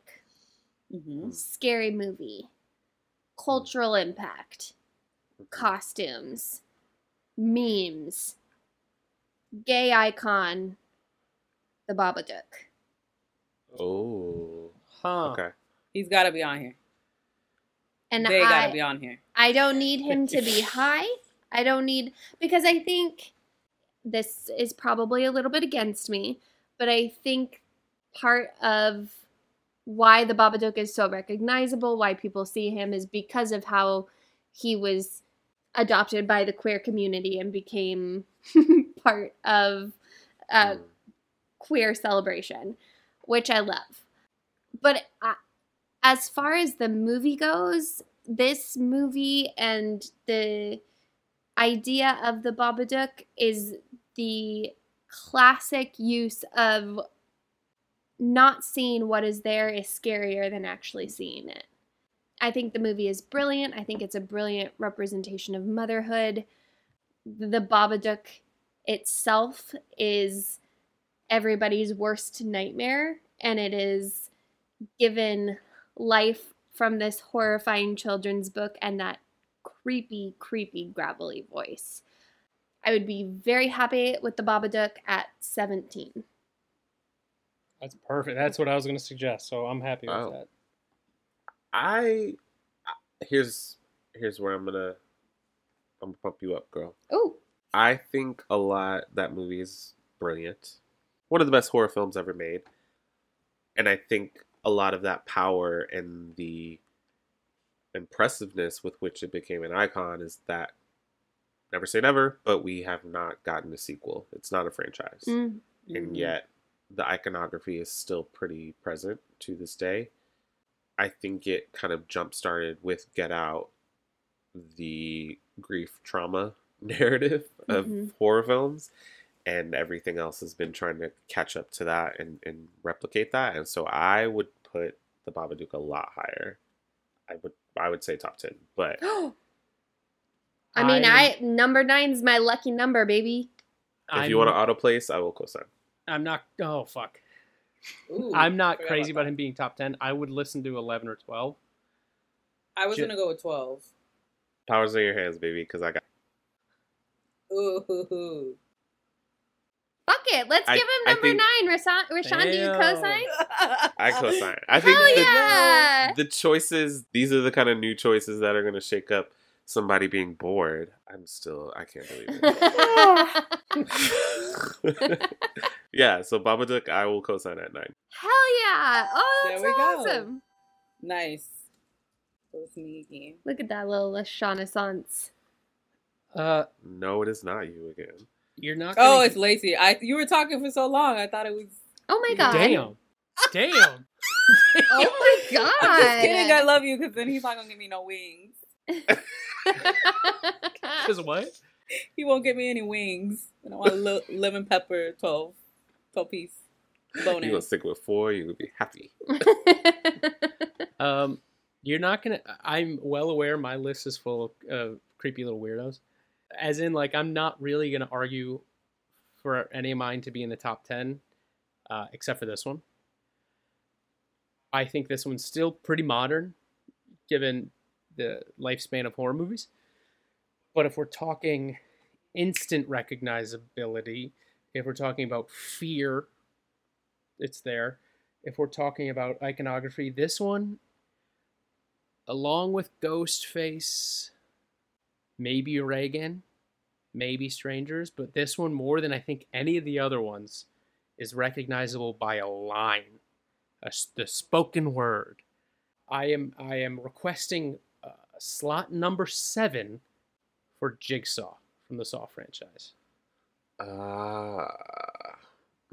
Mm-hmm. scary movie, cultural impact, costumes, memes, gay icon, the Babadook. Oh. Huh. Okay. He's got to be on here. And They got to be on here. I don't need him to be high. I don't need because I think this is probably a little bit against me, but I think part of why the Babadook is so recognizable, why people see him, is because of how he was adopted by the queer community and became part of uh, Mm. queer celebration, which I love. But I, as far as the movie goes, this movie and the idea of the Babadook is the classic use of not seeing what is there is scarier than actually seeing it. I think the movie is brilliant. I think it's a brilliant representation of motherhood. The Babadook itself is everybody's worst nightmare, and it is given life from this horrifying children's book and that creepy, creepy, gravelly voice. I would be very happy with the Babadook at 17. That's perfect. That's what I was going to suggest. So I'm happy with Wow. that. I here's here's where I'm gonna I'm gonna pump you up, girl. Oh, I think a lot that movie is brilliant. One of the best horror films ever made. And I think a lot of that power and the impressiveness with which it became an icon is that never say never, but we have not gotten a sequel. It's not a franchise. mm. And yet the iconography is still pretty present to this day. I think it kind of jump started with Get Out, the grief trauma narrative of Mhm. horror films, and everything else has been trying to catch up to that and, and replicate that. And so I would put the Babadook a lot higher. I would I would say top ten, but I mean, I- I number nine's my lucky number, baby. if you want to auto place, I will co-sign. I'm not. Oh fuck. Ooh, I'm not crazy about that. him being top ten. I would listen to eleven or twelve. I was Ju- gonna go with twelve. Powers in your hands, baby, because I got. Ooh, hoo, hoo. Fuck it, let's I- give him number think- nine. Rashawn, Rashawn do you Damn. co-sign? I co-sign. I think Hell the, yeah! the choices these are the kind of new choices that are going to shake up somebody being bored. I'm still I can't believe it. yeah, so Babadook I will co-sign at nine. Hell yeah! Oh, that's There we go. awesome. nice. So sneaky. Look at that little Lashanaissance. Uh, No, it is not you again. You're not. Oh, gonna- it's Lacey. I you were talking for so long. I thought it was. Oh my god. Damn. Damn. Oh my god. I'm just kidding. I love you because then he's not gonna give me no wings. Because what? He won't give me any wings. And I want li- lemon pepper 12, 12 piece You're gonna stick with four. You're gonna be happy. Um, you're not gonna. I'm well aware my list is full of uh, creepy little weirdos. As in, like, I'm not really gonna argue for any of mine to be in the top ten, uh, except for this one. I think this one's still pretty modern, given the lifespan of horror movies. But if we're talking instant recognizability, if we're talking about fear, it's there. If we're talking about iconography, this one, along with Ghostface, maybe Regan, maybe Strangers, but this one more than I think any of the other ones is recognizable by a line, a the spoken word. I am I am requesting uh, slot number seven for Jigsaw from the Saw franchise. Ah.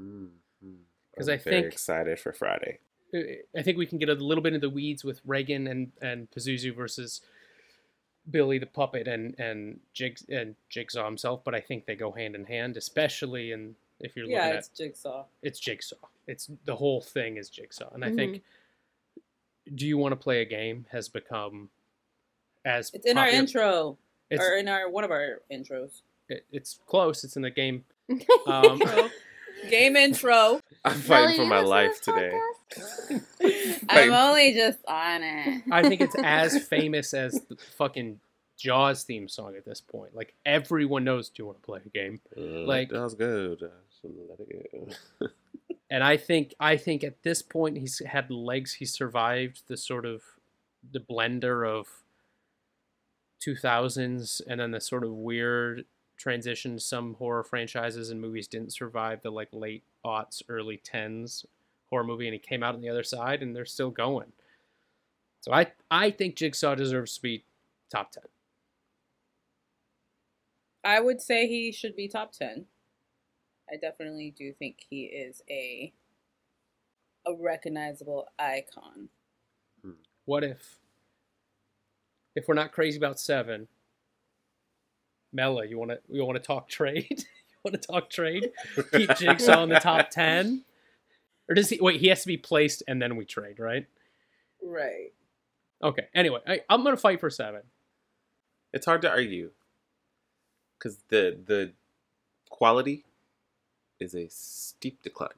mm, mm. 'Cause I'm I very think- excited for Friday. I think we can get a little bit into the weeds with Regan and and Pazuzu versus Billy the puppet and and Jig and Jigsaw himself, but I think they go hand in hand, especially in if you're looking at Yeah, looking it's at jigsaw. it's Jigsaw. It's the whole thing is Jigsaw, and I Mm-hmm. think do you want to play a game has become as It's in our intro. It's or in our one of our intros. it, it's close. It's in the game. Um, Game intro. I'm Melly, fighting for my life today. I'm only just on it. I think it's as famous as the fucking Jaws theme song at this point. Like everyone knows. Do you want to play a game? Like- that was good. Uh, so let it go. And I think I think at this point he's had legs. He survived the sort of the blender of 2000s and then the sort of weird transition some horror franchises and movies didn't survive the like late aughts early 10s horror movie and he came out on the other side and they're still going so i i think jigsaw deserves to be top 10 I would say he should be top ten. I definitely do think he is a a recognizable icon. Hmm. what if if we're not crazy about seven mella you want to you want to talk trade you want to talk trade keep jigsaw in the top 10 or does he wait he has to be placed and then we trade right Right. okay anyway I, i'm gonna fight for seven it's hard to argue because the the quality is a steep decline.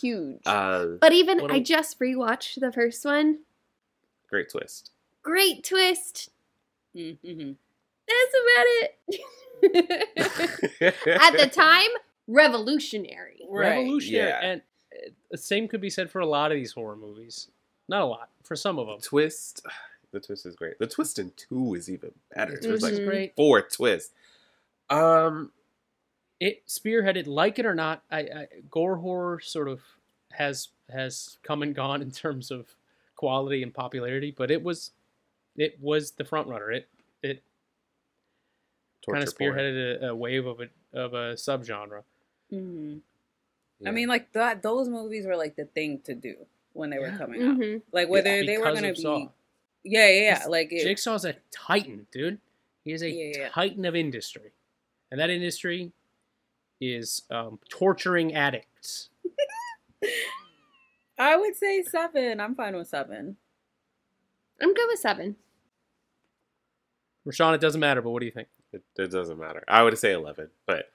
Huge. Uh, but even what I a- just rewatched the first one. great twist. Great twist. Mm-hmm. That's about it. At the time, revolutionary. Right. revolutionary Yeah. and uh, the same could be said for a lot of these horror movies not a lot for some of them. Twist. The twist is great. The twist in two is even better. The There's twist is great. four twists. Um, It spearheaded, like it or not, I, I gore horror sort of has has come and gone in terms of quality and popularity, but it was it was the front runner. It it kind of spearheaded a, a wave of a of a subgenre. hmm Yeah. I mean, like that. Those movies were like the thing to do when they were coming out. hmm Like whether they were gonna be, Saw. yeah, yeah, yeah. Like it, Jigsaw's a titan, dude. He is a Yeah, yeah. titan of industry, and that industry is um, torturing addicts. I would say seven. I'm fine with seven. I'm good with seven. Rashawn, it doesn't matter, but what do you think? It, it doesn't matter. I would say eleven, but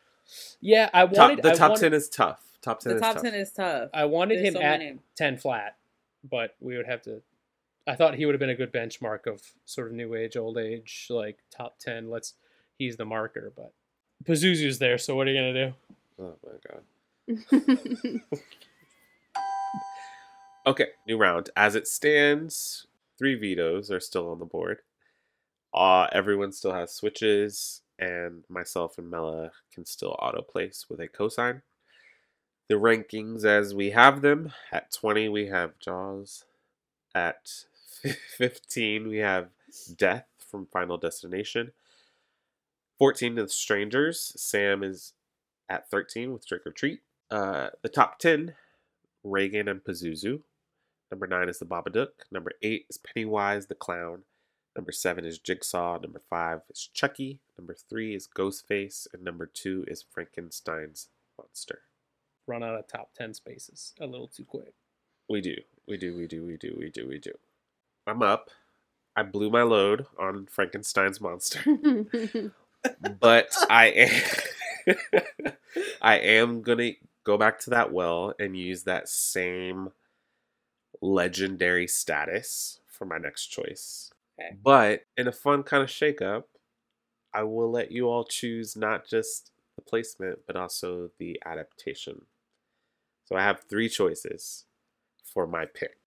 Yeah, I top, wanted the I top wanted- ten is tough. Top ten The is top tough. ten is tough. I wanted There's him so at many. 10 flat, but we would have to. I thought he would have been a good benchmark of sort of new age, old age, like top 10. Let's. He's the marker, but Pazuzu's there, so what are you going to do? Oh my god. Okay, new round. As it stands, three vetoes are still on the board. Uh, everyone still has switches, and myself and Mella can still auto place with a cosign. The rankings as we have them at 20, we have Jaws. At 15, we have Death from Final Destination. 14 is Strangers. Sam is at 13 with Trick or Treat. Uh, the top 10, Regan and Pazuzu. Number 9 is The Babadook. Number 8 is Pennywise the Clown. Number 7 is Jigsaw. Number 5 is Chucky. Number 3 is Ghostface. And number 2 is Frankenstein's Monster. Run out of top 10 spaces a little too quick. We do. We do. We do. We do. We do. We do. I'm up. I blew my load on Frankenstein's Monster. but I am I am gonna go back to that well and use that same legendary status for my next choice. Okay. But in a fun kind of shakeup, I will let you all choose not just the placement but also the adaptation. So I have three choices for my pick.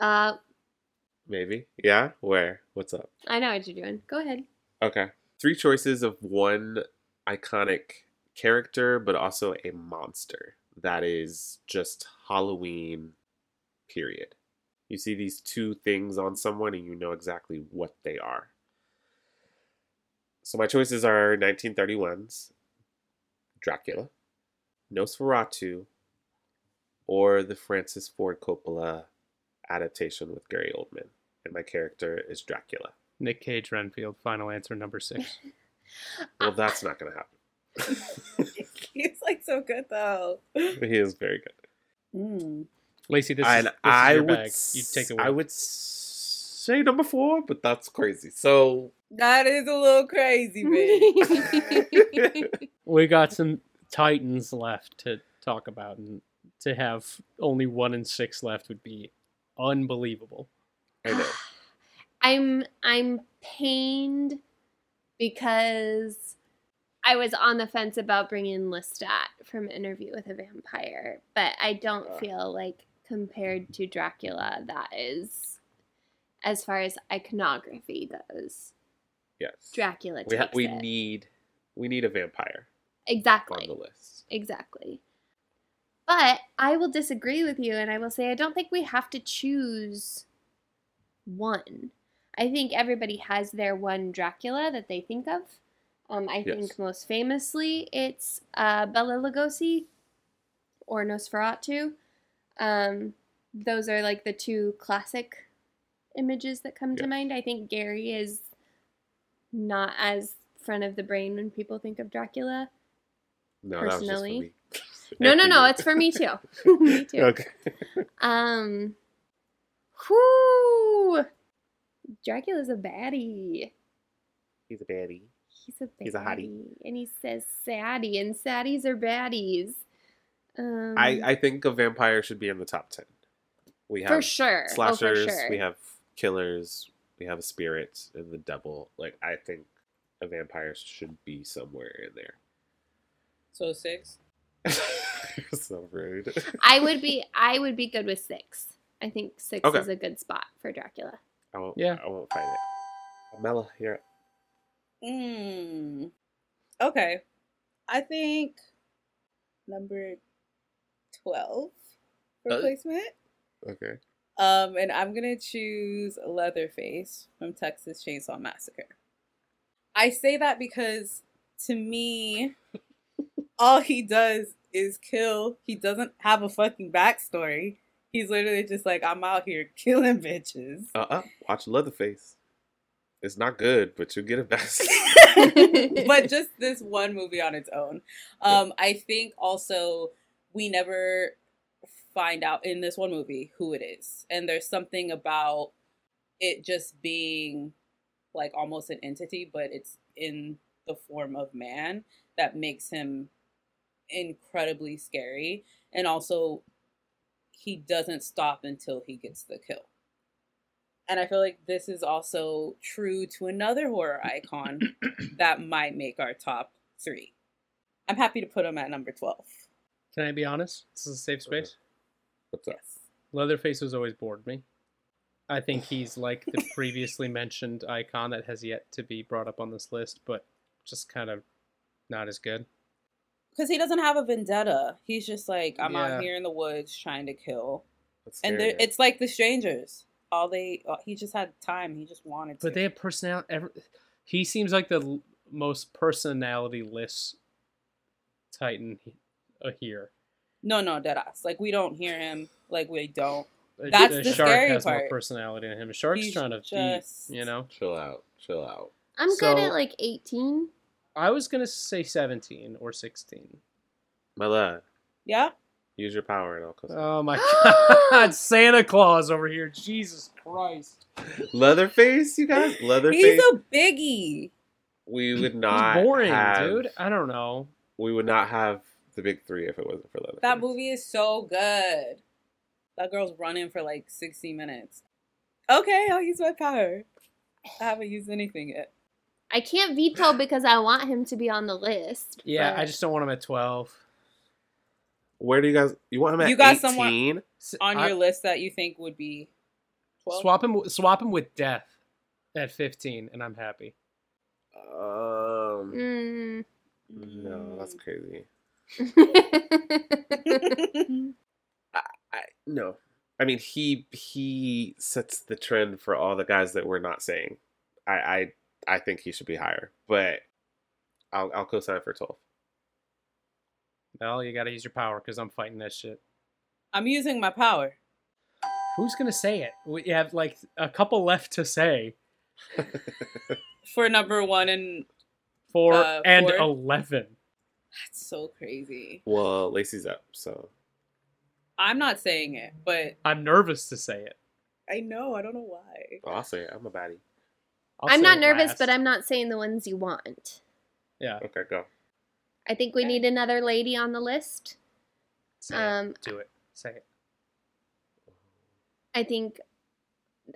uh, Maybe? Yeah? Where? What's up? I know what you're doing. Go ahead. Okay. Three choices of one iconic character, but also a monster that is just Halloween, period. You see these two things on someone and you know exactly what they are. So my choices are 1931's Dracula, Nosferatu, or the Francis Ford Coppola adaptation with Gary Oldman. And my character is Dracula. Nick Cage, Renfield, final answer number six. Well, that's not going to happen. He's like so good though. He is very good. Mm. Lacey, this is, and this is I your would, bag. You take the s- I wheel. would say number four, but that's crazy. So That is a little crazy, babe. We got some Titans left to talk about, and to have only one and six left would be unbelievable. I know. I'm I'm pained because I was on the fence about bringing Lestat from Interview with a Vampire, but I don't feel like compared to Dracula, that is as far as iconography goes. Yes. Dracula we ha- we it. need we need a vampire Exactly. on the list. exactly. But I will disagree with you, and I will say I don't think we have to choose one. I think everybody has their one Dracula that they think of. Um, I Yes. think most famously it's uh, Bela Lugosi or Nosferatu. Um, those are like the two classic images that come to mind. I think Gary is not as front of the brain when people think of Dracula. No, that was just for Personally. me. No, no, no, it's for me too. me too. Okay. Um, whoo, Dracula's a baddie. He's a baddie. He's a baddie. He's a hottie. And he says saddy, and saddies are baddies. Um, I, I think a vampire should be in the top ten. We have for sure. oh, for slashers, sure. we have killers, we have a spirit and the devil. Like I think a vampire should be somewhere in there. So six. so rude. I would be. I would be good with six. I think six Okay. is a good spot for Dracula. I won't. Yeah. I won't find it. Mella, here. Mm. Okay. I think number 12 for Uh. Okay. Um, and I'm gonna choose Leatherface from Texas Chainsaw Massacre. I say that because to me, all he does is kill. He doesn't have a fucking backstory. He's literally just like, I'm out here killing bitches. Uh uh Watch Leatherface. It's not good, but you get it back. but just this one movie on its own. Um, I think also we never find out in this one movie who it is, and there's something about it just being like almost an entity, but it's in the form of man that makes him incredibly scary, and also he doesn't stop until he gets the kill. And I feel like this is also true to another horror icon that might make our top three. I'm happy to put him at number 12. Can I be honest? This is a safe space. What's up? Yes. Leatherface has always bored me. I think he's like the previously mentioned icon that has yet to be brought up on this list, but just kind of not as good. Because he doesn't have a vendetta. He's just like, I'm Yeah. out here in the woods trying to kill. That's And scary. they're- it's like the strangers. All they, uh, he just had time. He just wanted to. But they have personality. Every, he seems like the l- most personality-less Titan he- uh, here. no, no, deadass. Like, we don't hear him. Like, we don't. That's a the shark scary has more part. personality than him. Shark's He's trying to just- eat, you know. chill out. Chill out. I'm So- good at like 18. I was gonna say seventeen or sixteen. Mella, Yeah? use your power and I'll close. Oh my god, Santa Claus over here! Jesus Christ! Leatherface, you guys. Leatherface. He's a biggie. we would He's not. boring, have, dude. I don't know. We would not have the big three if it wasn't for Leatherface. That movie is so good. That girl's running for like 60 minutes. Okay, I'll use my power. I haven't used anything yet. I can't veto because I want him to be on the list. Yeah, but I just don't want him at twelve. Where do you guys? You want him at You got 18? someone- S- On I- your list that you think would be 12? swap him. Swap him with Death at fifteen, and I'm happy. Um. Mm. No, that's crazy. Mm. I no. I mean, he he sets the trend for all the guys that we're not saying. I I I think he should be higher, but I'll I'll co-sign for twelve. Well, you got to use your power because I'm fighting this shit. I'm using my power. Who's gonna say it? We have like a couple left to say. For number one, and Four Uh, and four. eleven. That's so crazy. well, Lacey's up, so I'm not saying it, but I'm nervous to say it. I know. I don't know why. I'll say it. I'm a baddie. I'll I'm not nervous, last. but I'm not saying the ones you want. Yeah, Okay, go. I think we Okay. need another lady on the list. say Um, it. Do it. Say it. I think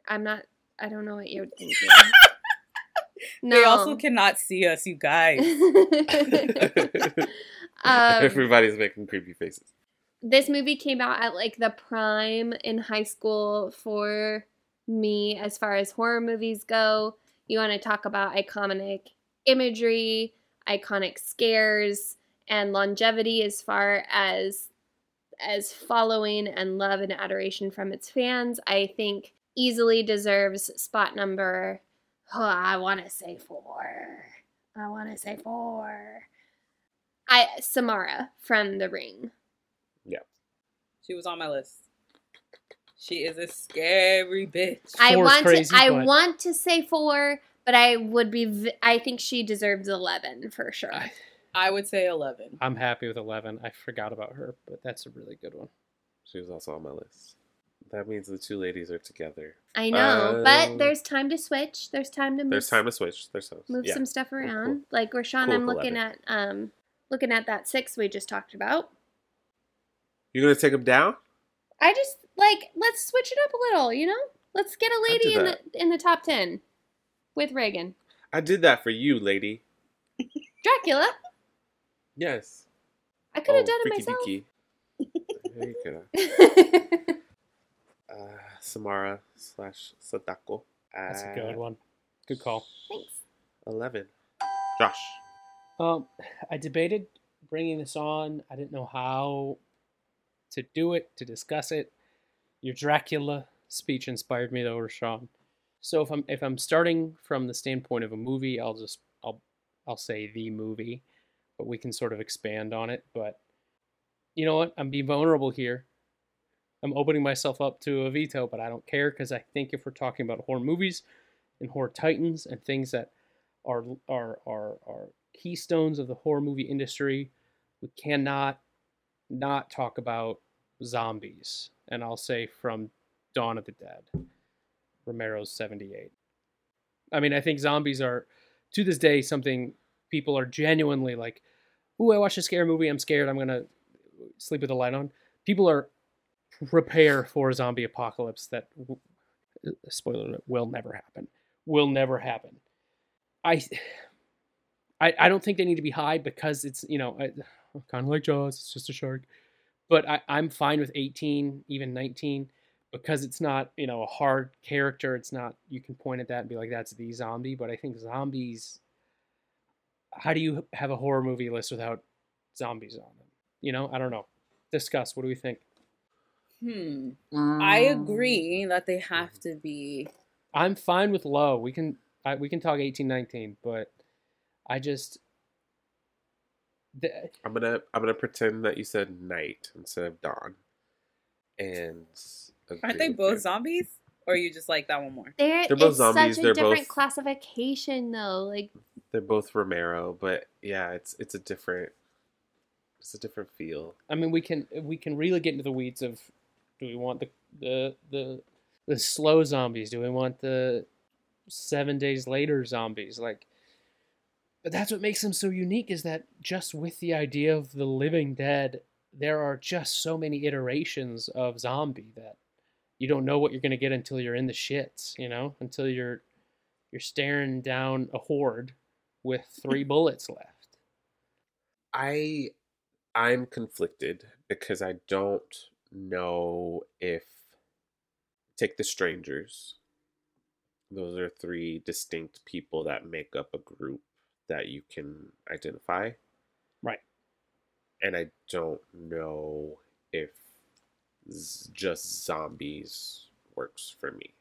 I'm not. I don't know what you're thinking. They also cannot see us, you guys. um, Everybody's making creepy faces. this movie came out at like the prime in high school for me as far as horror movies go. You want to talk about iconic imagery, iconic scares, and longevity as far as as following and love and adoration from its fans. I think easily deserves spot number. Oh, I want to say four. I want to say four. I Samara from The Ring. Yeah, she was on my list. She is a scary bitch. I Four's want crazy, to. I but- want to say four, but I would be. v- I think she deserves eleven for sure. I- I would say 11. I'm happy with eleven. I forgot about her, but that's a really good one. She was also on my list. That means the two ladies are together. I know, Um, but there's time to switch. There's time to move, There's time to switch. There's time. move yeah. some stuff cool. around. Like Rashawn, Cool I'm looking 11. at um looking at that six we just talked about. You're gonna take them down? I just like let's switch it up a little. You know, let's get a lady in the in the top ten with Regan, I did that for you, lady. Dracula. Yes. I could have Oh, done it myself. deaky. Yeah, you coulda. uh, Samara slash Sadako. That's a good one. Good call. Thanks. Eleven. Josh. Um, I debated bringing this on. I didn't know how to do it, to discuss it. Your Dracula speech inspired me though, Rashawn. So if I'm if I'm starting from the standpoint of a movie, I'll just I'll I'll say the movie, but we can sort of expand on it. But you know what? I'm being vulnerable here. I'm opening myself up to a veto, but I don't care because I think if we're talking about horror movies and horror titans and things that are are are are keystones of the horror movie industry, we cannot not talk about zombies. And I'll say from Dawn of the Dead, Romero's 78. I mean, I think zombies are to this day something people are genuinely like, "Ooh, I watched a scary movie. I'm scared. I'm gonna sleep with the light on." People are prepare for a zombie apocalypse that spoiler alert, will never happen. Will never happen. I I, I don't think they need to be high because it's you know I, kind of like Jaws. It's just a shark, but I, I'm fine with 18, even 19, because it's not you know a hard character. It's not you can point at that and be like that's the zombie. But I think zombies. How do you have a horror movie list without zombies on them? You know, I don't know. Discuss. What do we think? Hmm. I agree that they have to be. I'm fine with low. We can I, we can talk 18, 19, but I just the, I'm gonna I'm gonna pretend that you said night instead of dawn. And Aren't they both you. zombies? Or you just like that one more? They're, They're both it's zombies, such a they're different both- classification though. Like They're both Romero, but yeah, it's it's a different it's a different feel. I mean, we can we can really get into the weeds of do we want the the the the slow zombies? Do we want the seven days later zombies? Like, but that's what makes them so unique is that just with the idea of the living dead, there are just so many iterations of zombie that you don't know what you're gonna get until you're in the shits. You know, until you're you're staring down a horde with three bullets left. I I'm conflicted because I don't know if take the strangers. Those are three distinct people that make up a group that you can identify. Right. And I don't know if z- just zombies works for me.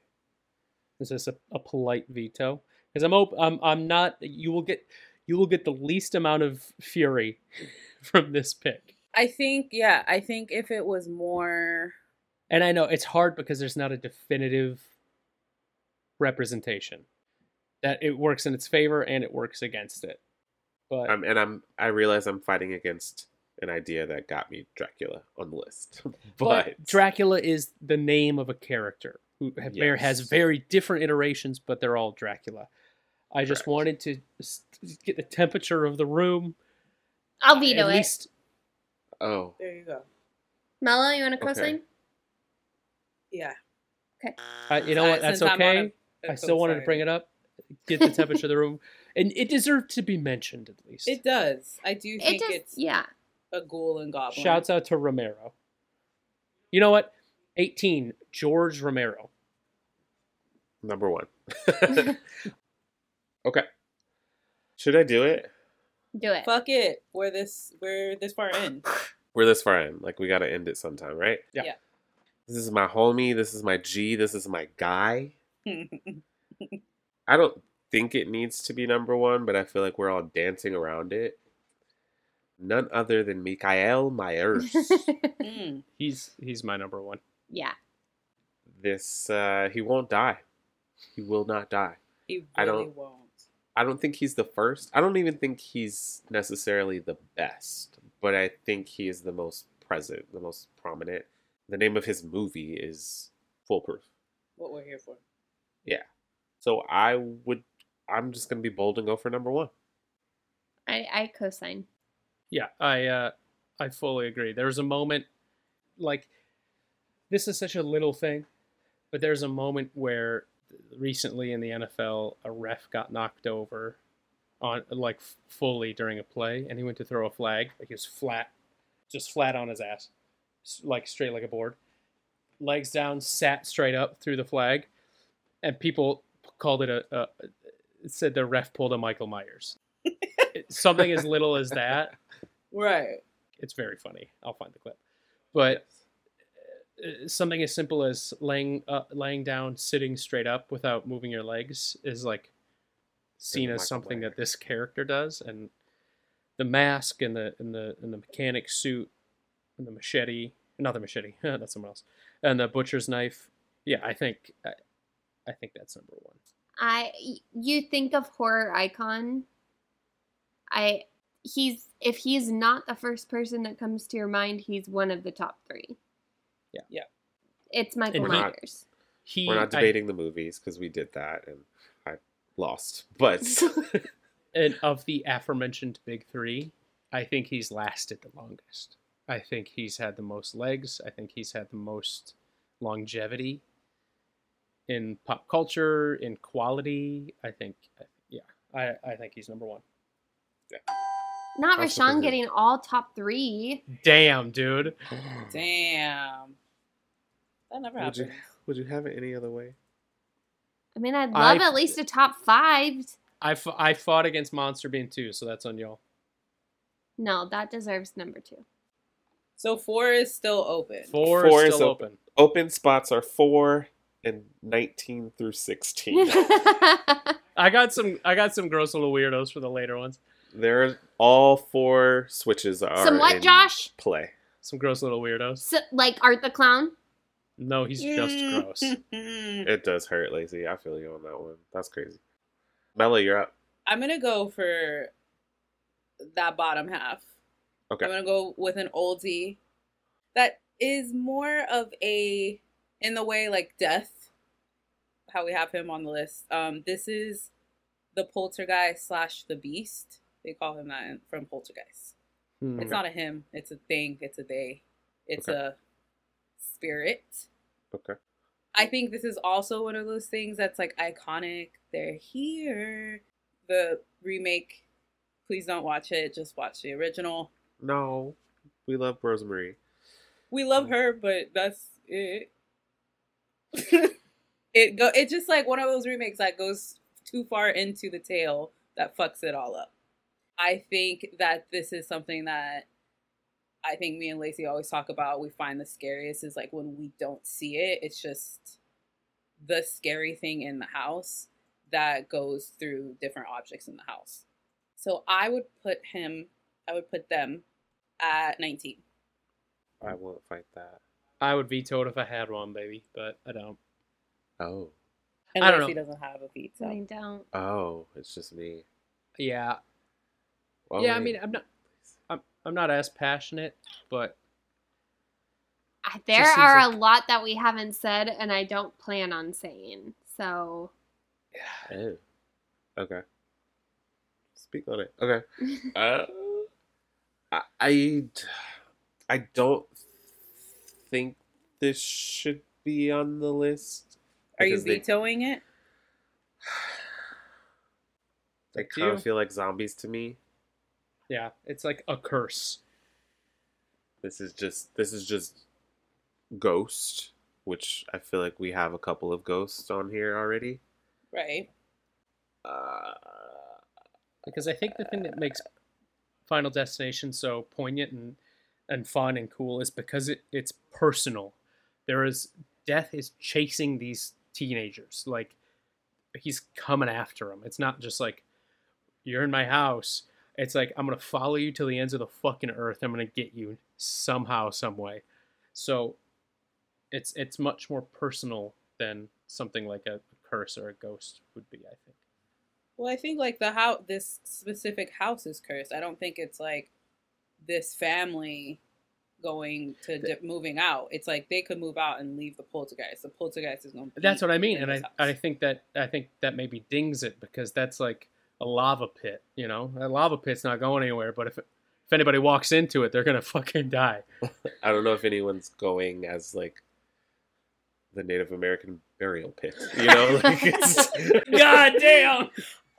Is this a, a polite veto? Because I'm, op- I'm I'm not. You will get you will get the least amount of fury from this pick. I think, yeah, I think if it was more. And I know it's hard because there's not a definitive representation that it works in its favor and it works against it. But Um, and I'm I realize I'm fighting against an idea that got me Dracula on the list. but but Dracula is the name of a character who ha- there has very different iterations, but they're all Dracula. I just wanted to get the temperature of the room. I'll veto At it. least oh, There you go. Mella, you want to Okay. co-sign? Yeah. Uh, you know what? That's okay. I still wanted to bring it up, get the temperature of the room, and it deserved to be mentioned at least. It does. I do It think it's yeah. a ghoul and goblin. Shouts out to Romero. You know what? 18, George Romero. number one. okay. Should I do it? Do it. Fuck it. We're this. We're this far in. We're this far in. Like we gotta end it sometime, right? Yeah. Yeah. This is my homie. This is my G. This is my guy. I don't think it needs to be number one, but I feel like we're all dancing around it. None other than Michael Myers. Mm. He's he's my number one. yeah. this uh, he won't die. He will not die. He really I don't- won't. I don't think he's the first. I don't even think he's necessarily the best, but I think he is the most present, the most prominent. The name of his movie is Foolproof. What we're here for. Yeah. So I would I'm just gonna be bold and go for number one. I I co-sign. Yeah, I uh, I fully agree. There was a moment, like, this is such a little thing, but there's a moment where recently in the NFL, a ref got knocked over on like fully during a play, and he went to throw a flag, like he was flat, just flat on his ass, like straight like a board. legs down, sat straight up threw the flag, and people called it a, a said the ref pulled a Michael Myers. Something as little as that, Right. it's very funny. I'll find the clip, but uh, something as simple as laying uh, laying down, sitting straight up without moving your legs is like seen as something Myers. that this character does, and the mask and the and the and the mechanic suit and the machete, not the machete, that's someone else, and the butcher's knife. Yeah, I think I, I think that's number one. I you think of horror icon. I he's if he's not the first person that comes to your mind, he's one of the top three. Yeah. Yeah. It's Michael We're not- He, We're not I- debating the movies because we did that and I lost. But and of the aforementioned big three, I think he's lasted the longest. I think he's had the most legs. I think he's had the most longevity in pop culture, in quality. I think, yeah, I, I think he's number one. Not That's Rashawn getting all top three. Damn, dude. Damn. That never would you would you have it any other way? I mean, I'd I- love at least a top five. I, f- I fought against Monster Bean too, so that's on y'all. No, that deserves number two. So four is still open. Four, Four is is open. open. Open spots are four and nineteen through sixteen. I got some. I got some gross little weirdos for the later ones. There, all four switches are Some what, in Josh? play. Some gross little weirdos. So, like Art the Clown. No, he's just gross. It does hurt, Lacey. I feel you on that one. That's crazy. Mella, you're up. I'm gonna go for that bottom half. Okay. I'm gonna go with an oldie that is more of a in the way like death. How we have him on the list. Um, this is the poltergeist slash the beast. They call him that from Poltergeist. Hmm. It's not a him. It's a thing. It's a they. It's Okay. a spirit. Okay. I think this is also one of those things that's like iconic. They're here. The remake, please don't watch it. Just watch the original. No, we love Rosemary. We love her, but that's it. it go. It's just like one of those remakes that goes too far into the tale that fucks it all up. I think that this is something that I think me and Lacey always talk about. We find the scariest is like when we don't see it. It's just the scary thing in the house that goes through different objects in the house. So I would put him. I would put them at 19. I won't fight that. I would veto it if I had one, baby, but I don't. Oh, And I don't Lacey know. doesn't have a veto. I don't. oh, it's just me. Yeah, Well, yeah. I mean, I'm not. I'm, I'm not as passionate, but There are like- a lot that we haven't said, and I don't plan on saying. So, Oh. Okay. Speak on it. Okay. Uh, I, I I don't think this should be on the list. Are you because they- vetoing it? They Up to kind you. of feel like zombies to me. Yeah, it's like a curse. This is just this is just Ghost, which I feel like we have a couple of ghosts on here already. Right. Uh, because I think the thing that makes Final Destination so poignant and and fun and cool is because it, it's personal. There is death is chasing these teenagers like he's coming after them. It's not just like you're in my house. It's like I'm gonna follow you till the ends of the fucking earth. I'm gonna get you somehow, some way. So it's it's much more personal than something like a curse or a ghost would be. I think. Well, I think like the house, this specific house is cursed. I don't think it's like this family going to di- moving out. It's like they could move out and leave the poltergeist. The poltergeist is going. to That's what I mean, and I, house. I think that I think that maybe dings it because that's like a lava pit, you know. A lava pit's not going anywhere, but if if anybody walks into it, they're gonna fucking die. I don't know if anyone's going as like the Native American burial pit. You know, like it's God damn!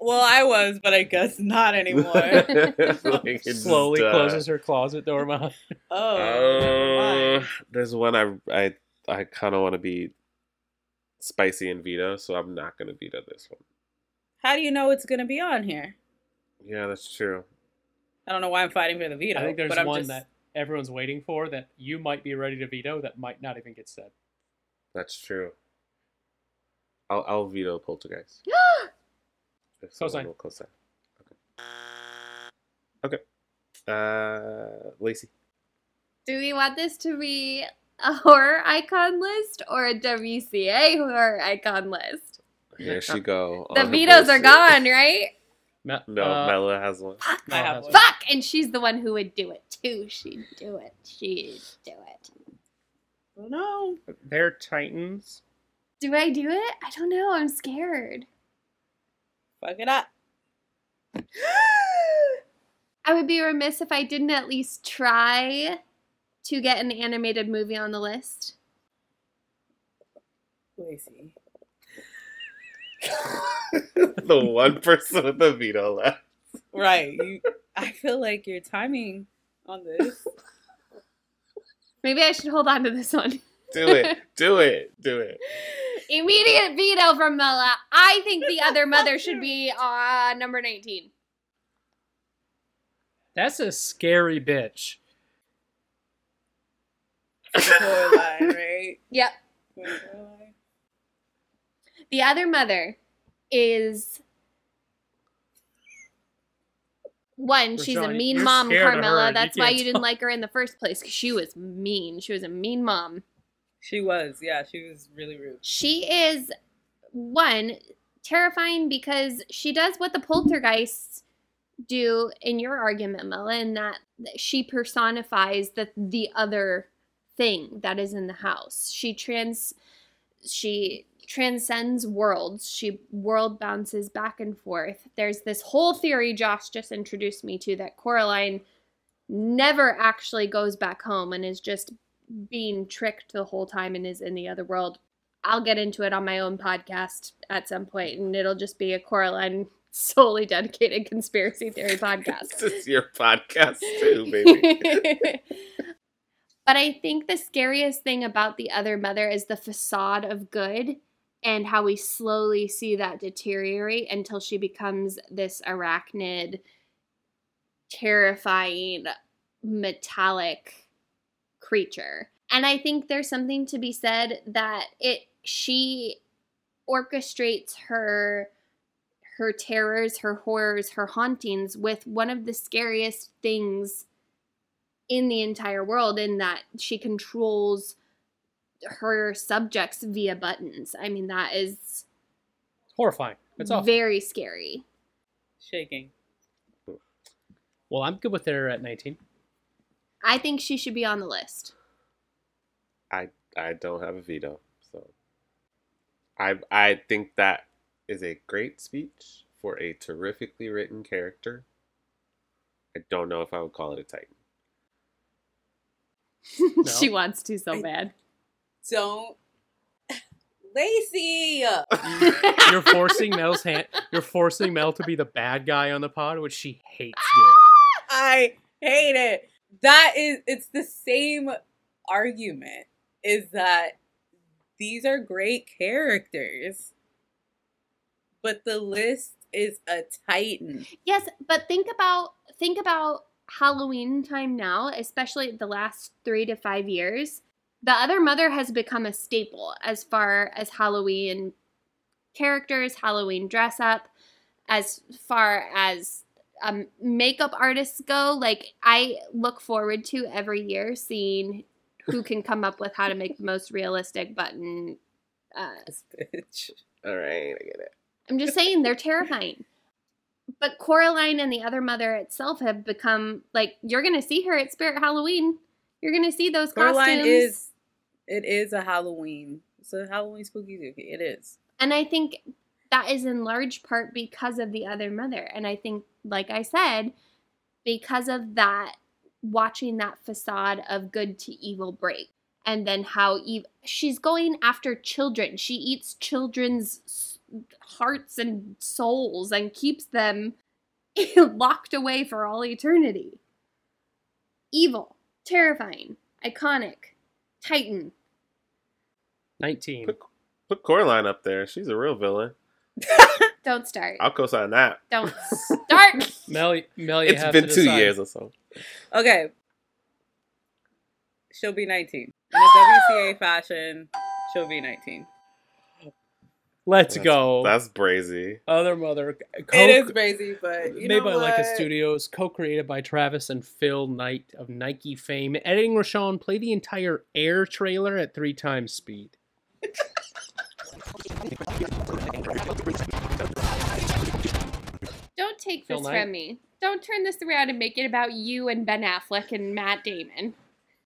Well, I was, but I guess not anymore. like Slowly just, uh, closes her closet door behind. oh, Uh, there's one I I I kind of want to be spicy and veto, so I'm not going to veto this one. How do you know it's gonna be on here? Yeah, that's true. I don't know why I'm fighting for the veto. I think there's but I'm one just, that everyone's waiting for that you might be ready to veto that might not even get said. That's true. I'll, I'll veto Poltergeist. If Cosign. someone will cosign. Okay. Okay. Uh, Lacey. Do we want this to be a horror icon list or a WCA horror icon list? There she go. The on her vetoes are gone, right? Me- No, uh, Mella has one. I Mel have has one. one. Fuck! And she's the one who would do it too. She'd do it. She'd do it. Oh, no. They're Titans. Do I do it? I don't know. I'm scared. Fuck it up. I would be remiss if I didn't at least try to get an animated movie on the list. Lacey. the one person with the veto left. Right. You, I feel like your timing on this. Maybe I should hold on to this one. Do it. Do it. Do it. Immediate veto from Mella. I think the other mother should be uh, number 19. That's a scary bitch. Coraline, right? Yep. Coraline. The other mother is one. she's a mean you're mom, scared of her, Carmela. you That's why can't you didn't talk. like her in the first place because she was mean. She was a mean mom. She was, yeah, she was really rude. She is one terrifying because she does what the poltergeists do in your argument, Mella, in that she personifies the the other thing that is in the house. She trans she transcends worlds. She world bounces back and forth. There's this whole theory Josh just introduced me to that Coraline never actually goes back home and is just being tricked the whole time and is in the other world. I'll get into it on my own podcast at some point, and it'll just be a Coraline solely dedicated conspiracy theory podcast. This is your podcast too, baby. but I think the scariest thing about the other mother is the facade of good and how we slowly see that deteriorate until she becomes this arachnid, terrifying, metallic creature. And I think there's something to be said that it she orchestrates her her terrors, her horrors, her hauntings with one of the scariest things in the entire world in that she controls her subjects via buttons. I mean that is Horrifying. It's awful. very scary. Shaking. well, I'm good with her at 19. I think she should be on the list. I I don't have a veto, so I I think that is a great speech for a terrifically written character. I don't know if I would call it a Titan. she wants to so I- bad. Don't. Lacey! You're forcing Mel's hand. You're forcing Mel to be the bad guy on the pod, which she hates doing. I hate it. That is, it's the same argument. Is that these are great characters, but the list is a titan. Yes, but think about think about Halloween time now, especially the last 3 to 5 years. The other mother has become a staple as far as Halloween characters, Halloween dress up, as far as um, makeup artists go. Like I look forward to every year seeing who can come up with how to make the most realistic button uh, bitch. All right, I get it. I'm just saying they're terrifying. But Coraline and the other mother itself have become like you're gonna see her at Spirit Halloween. You're gonna see those Coraline costumes. is, it is a Halloween. It's a Halloween spooky dookie. It is. And I think that is in large part because of the other mother. And I think, like I said, because of that, watching that facade of good to evil break. And then how ev- she's going after children. She eats children's hearts and souls and keeps them locked away for all eternity. Evil, terrifying, iconic, Titan. 19. Put, put Coraline up there. She's a real villain. Don't start. I'll co-sign that. Don't start. Mel, Mel, you It's have been to two decide. years or so. Okay. She'll be 19. In a WCA fashion, she'll be 19. Let's That's- go. That's brazy. Other mother. Co- it is crazy, but you made know by what? Laika Studios, co-created by Travis and Phil Knight of Nike fame. Editing Rashawn, play the entire Air trailer at three times speed. Don't take Phil this Knight? from me. Don't turn this around and make it about you and Ben Affleck and Matt Damon.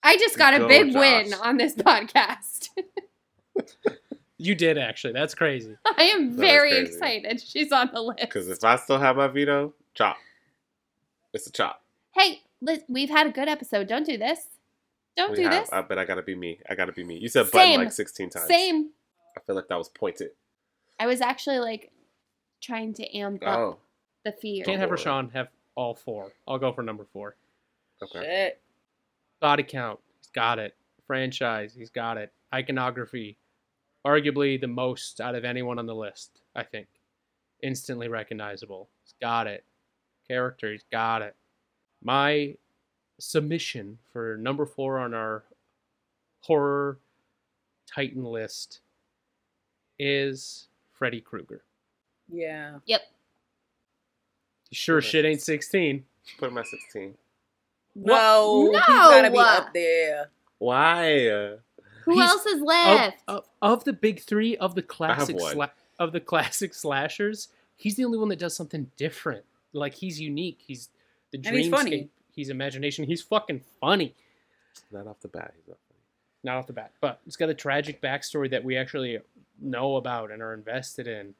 I just got a Go, big Josh. win on this podcast. You did actually. That's crazy. I am is very excited. She's on the list. Because if I still have my veto, chop. It's a chop. Hey, Liz, we've had a good episode. Don't do this. Don't We do have, this. I, but I gotta be me. I gotta be me. You said button Same. like 16 times. Same. I feel like that was pointed. I was actually like trying to amp up Oh, the fear. Can't have boy. Rashawn have all four. I'll go for number four. okay. Shit. Body count. He's got it. Franchise. He's got it. Iconography. Arguably the most out of anyone on the list, I think. Instantly recognizable. He's got it. Character. He's got it. My submission for number four on our horror titan list is Freddy Krueger. Yeah. Yep. Sure shit ain't 16. Put him at 16. No, No! he's gotta be up there. Why? Who He's- else is left? of, of the big three of the classic sla- of the classic slashers, he's the only one that does something different. Like he's unique. He's the And he's funny. dreamscape. He's imagination. He's fucking funny. not off the bat. He's not funny. Not off the bat, but it's got a tragic backstory that we actually know about and are invested in.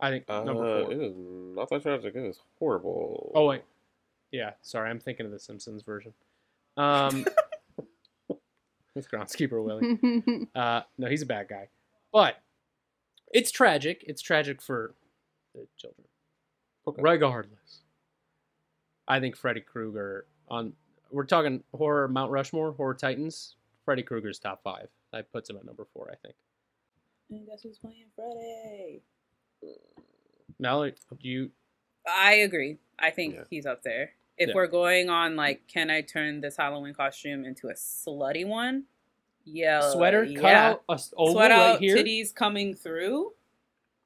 I think Uh, number four. It was not that tragic. It is horrible. Oh wait, yeah. Sorry, I'm thinking of the Simpsons version. Um, with groundskeeper Willie. Uh, no, he's a bad guy, but it's tragic. It's tragic for the children. Okay. Regardless, I think Freddy Krueger on. We're talking horror Mount Rushmore, horror Titans. Freddy Krueger's top five. That puts him at number four, I think. And guess who's playing Freddy? Mallory, do you? I agree. I think Yeah. he's up there. If Yeah. we're going on like, can I turn this Halloween costume into a slutty one? Yeah. Sweater, yeah. cut out a s- oval Sweat right out, here. titties coming through,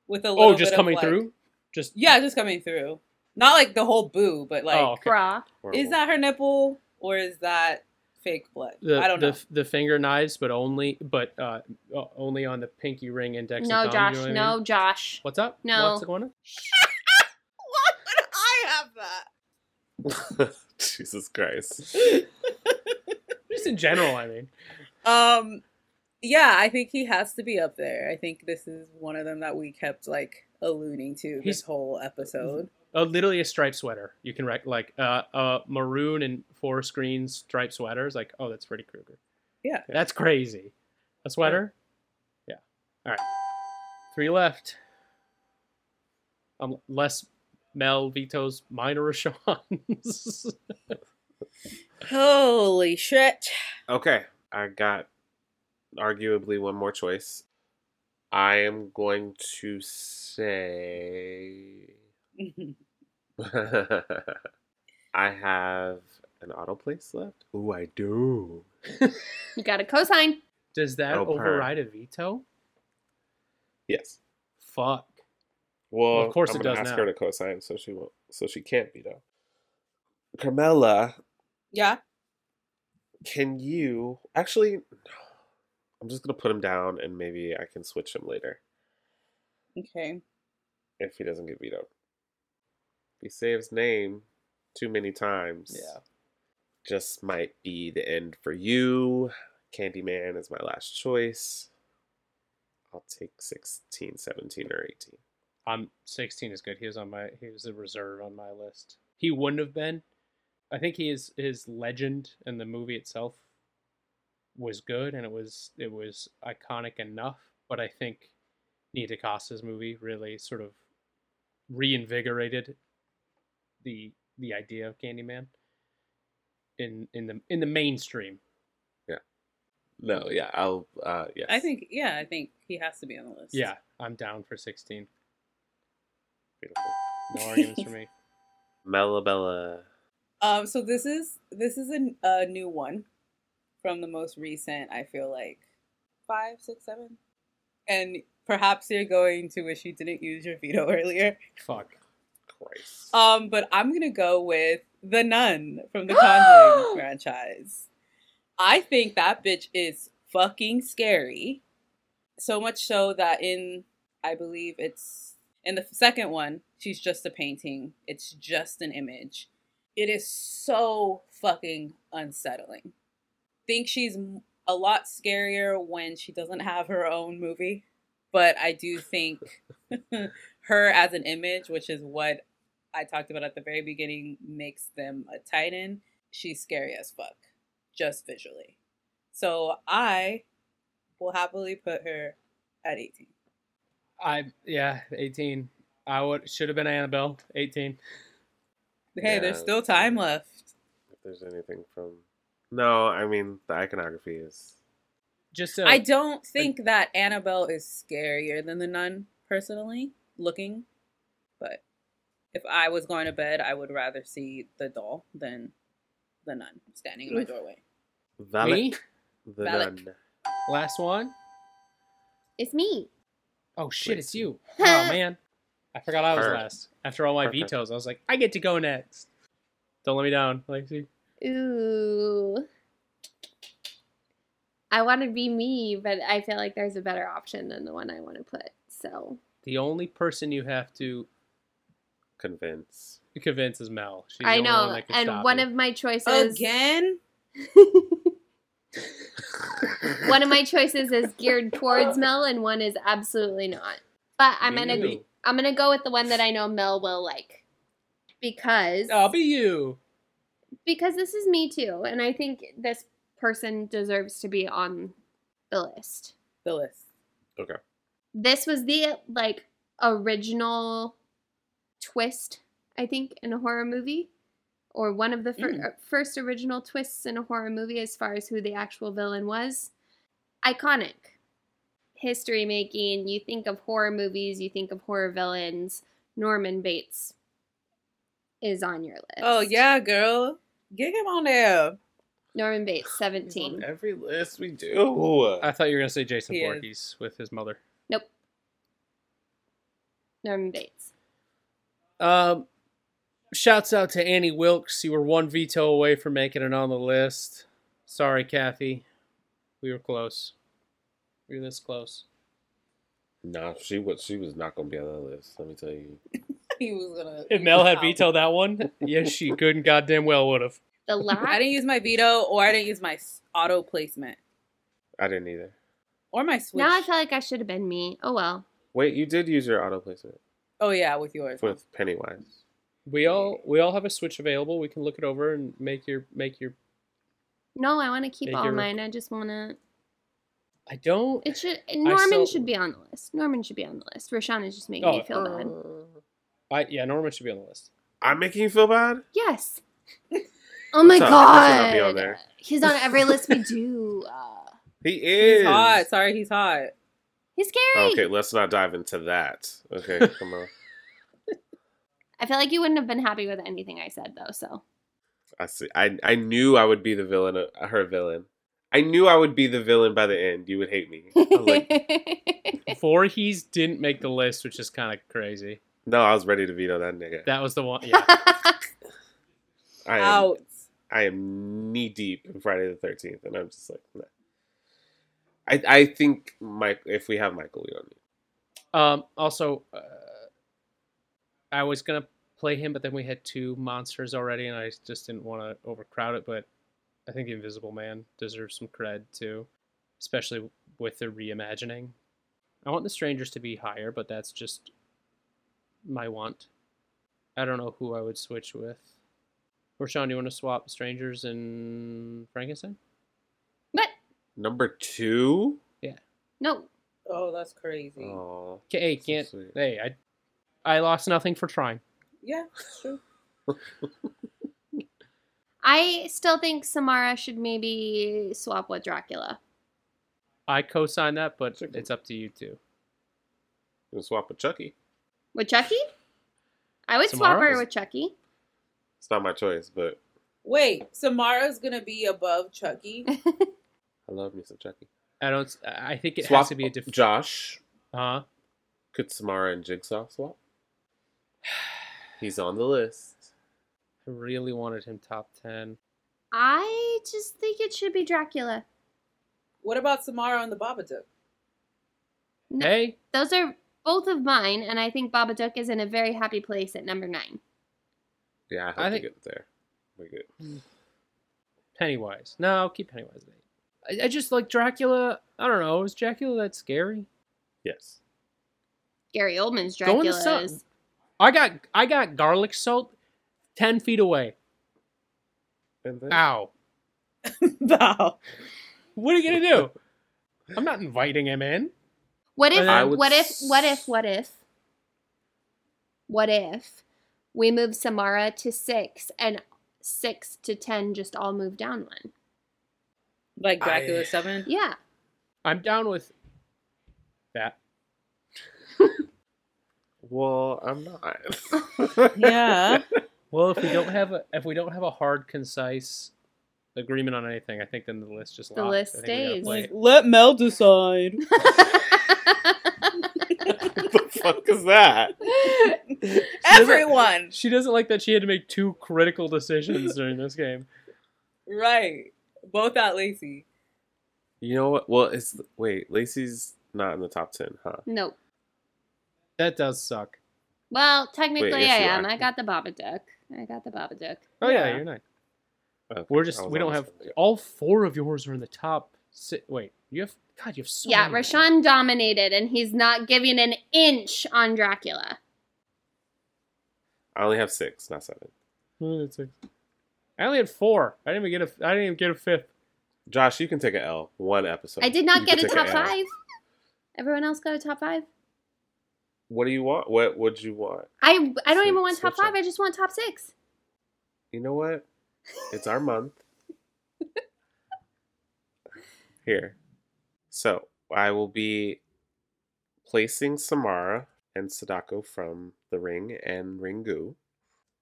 with a little. Oh, just bit of, coming like- through. Just Yeah, just coming through. Not like the whole boo, but like, oh, okay. Bra. Is that her nipple or is that fake blood? the, I don't the, know. the finger knives, but only but uh, uh, only on the pinky ring, index. No, and thumb, Josh. you know what I no, mean? Josh. What's up? No. What's going on? Why would I have that? Jesus Christ. Just in general, I mean. Um, yeah, I think he has to be up there. I think this is one of them that we kept like alluding to He's- this whole episode. Uh, literally a striped sweater. You can rec- like uh, uh maroon and four screen striped sweaters. Like, oh, that's Freddy Krueger. Yeah. That's crazy. A sweater. Yeah. All right. Three left. Um, less Mel Vito's mine or Rashawn's. Holy shit! Okay, I got arguably one more choice. I am going to say I have an auto place left. Ooh, I do. You got a cosign. Does that Oh, override a veto? Yes. Fuck. Well, Of course I'm it gonna does ask now. her to co-sign, so she won't. So she can't veto. Carmela, Yeah. can you actually? I'm just gonna put him down, and maybe I can switch him later Okay. if he doesn't get vetoed. If he saves name too many times, Yeah. just might be the end for you. Candyman is my last choice. I'll take 16, 17, or 18. I'm 16 is good. He was on my he was a reserve on my list. He wouldn't have been. I think he is his legend and the movie itself was good and it was it was iconic enough, but I think Nia DaCosta's movie really sort of reinvigorated the the idea of Candyman in in the in the mainstream. Yeah. No, yeah, I'll. Uh, yes. I think yeah, I think he has to be on the list. Yeah, I'm down for 16. Beautiful. No arguments for me. Melabella. Um. So this is this is a, a new one from the most recent. I feel like five, six, seven, and perhaps you're going to wish you didn't use your veto earlier. Fuck. Christ. Um. But I'm gonna go with the Nun from the Conjuring franchise. I think that bitch is fucking scary. So much so that in I believe it's in the second one, she's just a painting. It's just an image. It is so fucking unsettling. Think she's a lot scarier when she doesn't have her own movie, but I do think her as an image, which is what I talked about at the very beginning, makes them a titan. She's scary as fuck, just visually. So I will happily put her at 18. I yeah, 18. I would should have been Annabelle. 18. Hey, Yeah. there's still time left. if there's anything from. No, I mean the iconography is. Just uh, I don't think that Annabelle is scarier than the nun, personally, looking. But if I was going to bed, I would rather see the doll than the nun standing in my doorway. Valak, me. the Valak. nun. Last one. It's me. Oh shit, Wait, it's you. Oh man, I forgot I was Her. last. After all my Perfect. vetoes, I was like, I get to go next. Don't let me down, Lexi. Ooh. I want to be me, but I feel like there's a better option than the one I want to put. So The only person you have to Convince. convince is Mel. She's the I only know, one that can and stop one you. of my choices. Again? one of my choices is geared towards Mel, and one is absolutely not. But I'm gonna You. I'm gonna go with the one that I know Mel will like, because I'll be you. because this is me too, and I think this person deserves to be on the list. The list. Okay. This was the like original twist, I think, in a horror movie, or one of the fir- Mm. uh, first original twists in a horror movie as far as who the actual villain was. Iconic. History making, you think of horror movies, you think of horror villains. Norman Bates is on your list. Oh, yeah, girl. Get him on there. Norman Bates, He's on 17. every list we do. I thought you were gonna say Jason He. Voorhees with his mother. Nope. Norman Bates. Um, shouts out to Annie Wilkes. You were one veto away from making it on the list. Sorry, Kathy. We were close. We were this close. No, she was she was not gonna be on the list. Let me tell you. He was gonna. If Mel had vetoed that one, yes, she good and goddamn well would have. The last I didn't use my veto, or I didn't use my auto placement, I didn't either. or my switch. now I feel like I should have been me. Oh well. Wait, you did use your auto placement oh yeah, with yours. with Pennywise. We all we all have a switch available. We can look it over and make your make your. No, I want to keep Make all your- mine. I just want to. I don't. It should. Norman still- should be on the list. Norman should be on the list. Rashawn is just making Oh, me feel bad. I yeah, Norman should be on the list. I'm making you feel bad. Yes. Oh my That's not- that's not be on god. there. He's on every list we do. Uh, He is He's hot. Sorry, he's hot. he's scary. Okay, let's not dive into that. Okay, come on. I feel like you wouldn't have been happy with anything I said though. So I see. I I knew I would be the villain. uh, Her villain. I knew I would be the villain by the end. You would hate me. I was like, Voorhees didn't make the list, which is kind of crazy. no, I was ready to veto that nigga. That was the one. Yeah. I am. Out. I am knee deep in Friday the Thirteenth, and I'm just like, nah. I I think Mike. If we have Michael, we don't need. Um, also, uh, I was gonna play him, but then we had two monsters already, and I just didn't want to overcrowd it. But I think Invisible Man deserves some cred too, especially with the reimagining. I want the Strangers to be higher, but that's just my want. I don't know who I would switch with. Rashawn, do you want to swap Strangers and Frankenstein? what? Number two. Yeah. No. Oh, that's crazy. Oh, Okay, hey, So can't. sweet. hey, I, I lost nothing for trying. Yeah, it's true. I still think Samara should maybe swap with Dracula. I co-sign that, but Chicken. it's up to you two. You can swap with Chucky. With Chucky? I would swap Samara? her with Chucky. It's not my choice, but Wait, Samara's gonna be above Chucky. I love me some Chucky. I don't. I think it swap has to be a different. Josh. Huh? Could Samara and Jigsaw swap? He's on the list. I really wanted him top ten. I just think it should be Dracula. what about Samara and the Babadook? No, Hey, Those are both of mine, and I think Babadook is in a very happy place at number nine. Yeah, I hope I we think- get there. We good. Pennywise. No, keep Pennywise at eight. I, I just like Dracula. I don't know. Is Dracula that scary? Yes. Gary Oldman's Go in the Dracula sun. is. I got I got garlic salt ten feet away. And then Ow. Wow. What are you gonna do? I'm not inviting him in. What if? I What if? What if? What if? What if we move Samara to six and six to ten just all move down one? Like Dracula I- Seven. Yeah. I'm down with that. Well, I'm not. Yeah. Well, if we don't have a if we don't have a hard, concise agreement on anything, I think then the list just The locked. list I think we gotta stays. Let Mel decide. what the fuck is that? Everyone. She doesn't like that she had to make two critical decisions during this game. Right. Both at Lacey. You know what? Well, it's wait. Lacey's not in the top ten, huh? nope. That does suck. Well, technically Wait, yes, I you am. are. I got the Babadook. I got the Babadook. Oh yeah, Yeah. you're not. Okay, We're I just was we don't have almost- all four of yours are in the top. Si- wait, you have God, you have so yeah, many. Rashawn dominated, and he's not giving an inch on Dracula. I only have six, not seven. Oh, that's six. I only had four. I didn't even get a. I didn't even get a fifth. Josh, you can take an L. One episode. I did not You get can a take top L. five. Everyone else got a top five. What do you want? What would you want? I I don't So- even want top five. up. I just want top six. You know what? It's our month. Here. So I will be placing Samara and Sadako from The Ring and Ringu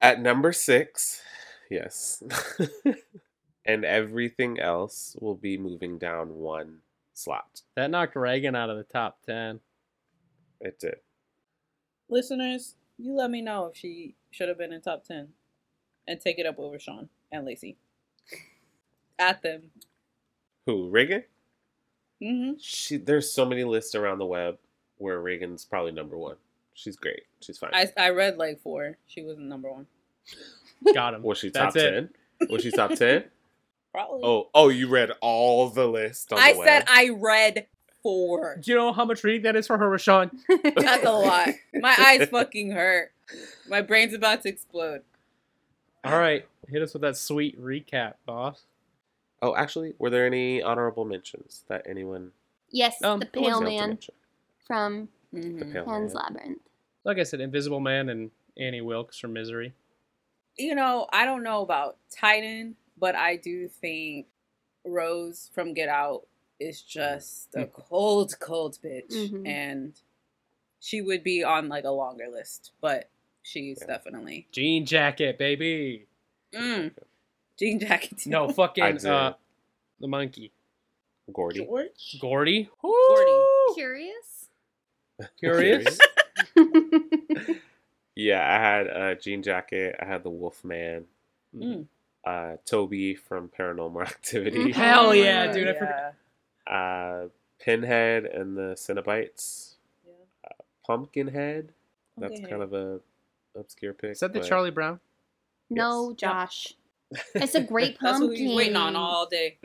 at number six. Yes. and everything else will be moving down one slot. That knocked Regan out of the top ten. It did. Listeners, you let me know if she should have been in top 10 and take it up over Sean and Lacey. At them. Who? Regan? Mm-hmm. She. There's so many lists around the web where Regan's probably number one. She's great. She's fine. I, I read like four. She wasn't number one. Got him. Was she top That's it. ten? Was she top ten? Probably. Oh, oh, you read all the list on I the web. said I read four. Do you know how much reading that is for her, Rashawn? That's a lot. My eyes fucking hurt. My brain's about to explode. All right, hit us with that sweet recap, boss. Oh, actually, were there any honorable mentions that anyone yes, Um, the Pale Man from The Mhm. Pale Pan's Man. Labyrinth. Like I said, Invisible Man and Annie Wilkes from Misery. You know, I don't know about Titan, but I do think Rose from Get Out is just a cold, cold bitch. Mhm. And she would be on like a longer list, but she's Yeah. definitely. Jean Jacket, baby. Mm. Jean Jacket. too. No, fucking uh, the monkey. Gordy. George? Gordy. Gordy. Curious? Curious. yeah, I had uh, Jean Jacket. I had the Wolfman. Mm. Uh, Toby from Paranormal Activity. Hell yeah, Oh, dude! I forgot. Uh, Pinhead and the Cenobites. Yeah. Pumpkinhead. That's Pumpkinhead. kind of a obscure pick. Is that the but- Charlie Brown? no, Yes. Josh. It's a great That's pumpkin. what he's waiting on all day.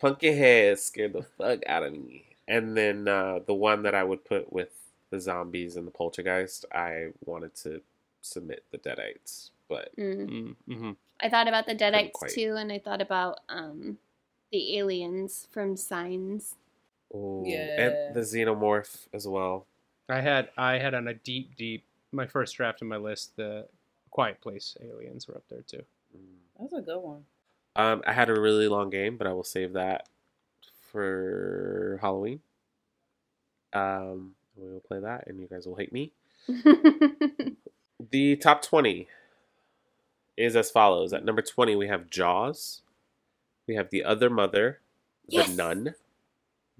Pumpkinhead scared the fuck out of me. And then uh, the one that I would put with the zombies and the poltergeist, I wanted to submit the Deadites, but Mm. Mm, hmm I thought about the Deadites too, and I thought about um the aliens from Signs. oh, Yeah. and the xenomorph as well. I had I had on a deep, deep my first draft in my list. The Quiet Place aliens were up there too. Mm. That's a good one. Um, I had a really long game, but I will save that for Halloween. Um, we will play that, and you guys will hate me. The top 20 is as follows. At number 20, we have Jaws. We have The Other Mother, Yes! The Nun,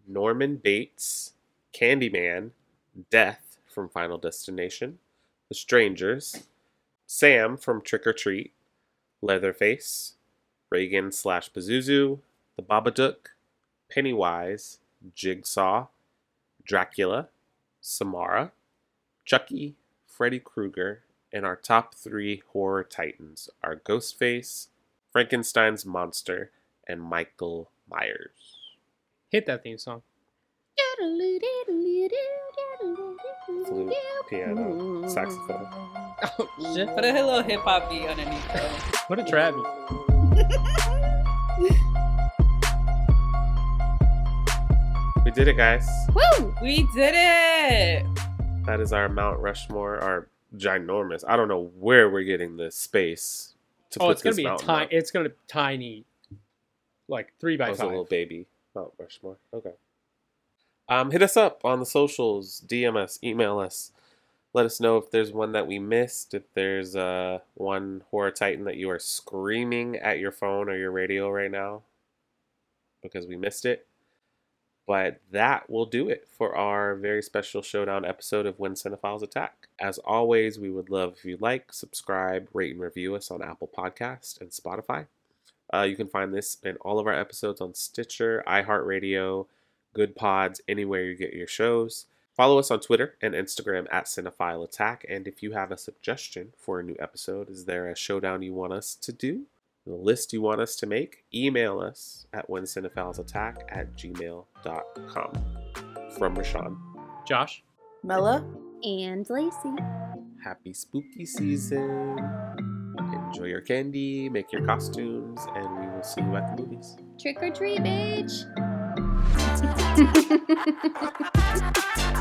Norman Bates, Candyman, Death from Final Destination, The Strangers, Sam from Trick or Treat, Leatherface, Regan slash Pazuzu, The Babadook, Pennywise, Jigsaw, Dracula, Samara, Chucky, Freddy Krueger, and our top three horror titans are Ghostface, Frankenstein's Monster, and Michael Myers. Hit that theme song. Flute, piano, saxophone. Oh, shit. Put a little hip hop beat underneath. What a trabby. We did it, guys. Woo! We did it! That is our Mount Rushmore, our ginormous. I don't know where we're getting the space to Oh, put it's gonna this be a mountain tiny. up. It's gonna be tiny, like three by Oh, it's a little five. baby Mount Rushmore. Okay. Um, hit us up on the socials, DM us, email us. Let us know if there's one that we missed. If there's uh, one horror titan that you are screaming at your phone or your radio right now because we missed it. But that will do it for our very special showdown episode of When Cinephiles Attack. As always, we would love if you like, subscribe, rate, and review us on Apple Podcast and Spotify. Uh, you can find this in all of our episodes on Stitcher, iHeartRadio, Goodpods, anywhere you get your shows. Follow us on Twitter and Instagram at Cinephile Attack. And if you have a suggestion for a new episode, is there a showdown you want us to do? A list you want us to make? Email us at whencinephilesattack at gmail.com. From Rashawn. Josh. Mella? And Lacey. Happy spooky season. Enjoy your candy, make your costumes, and we will see you at the movies. Trick or treat, bitch.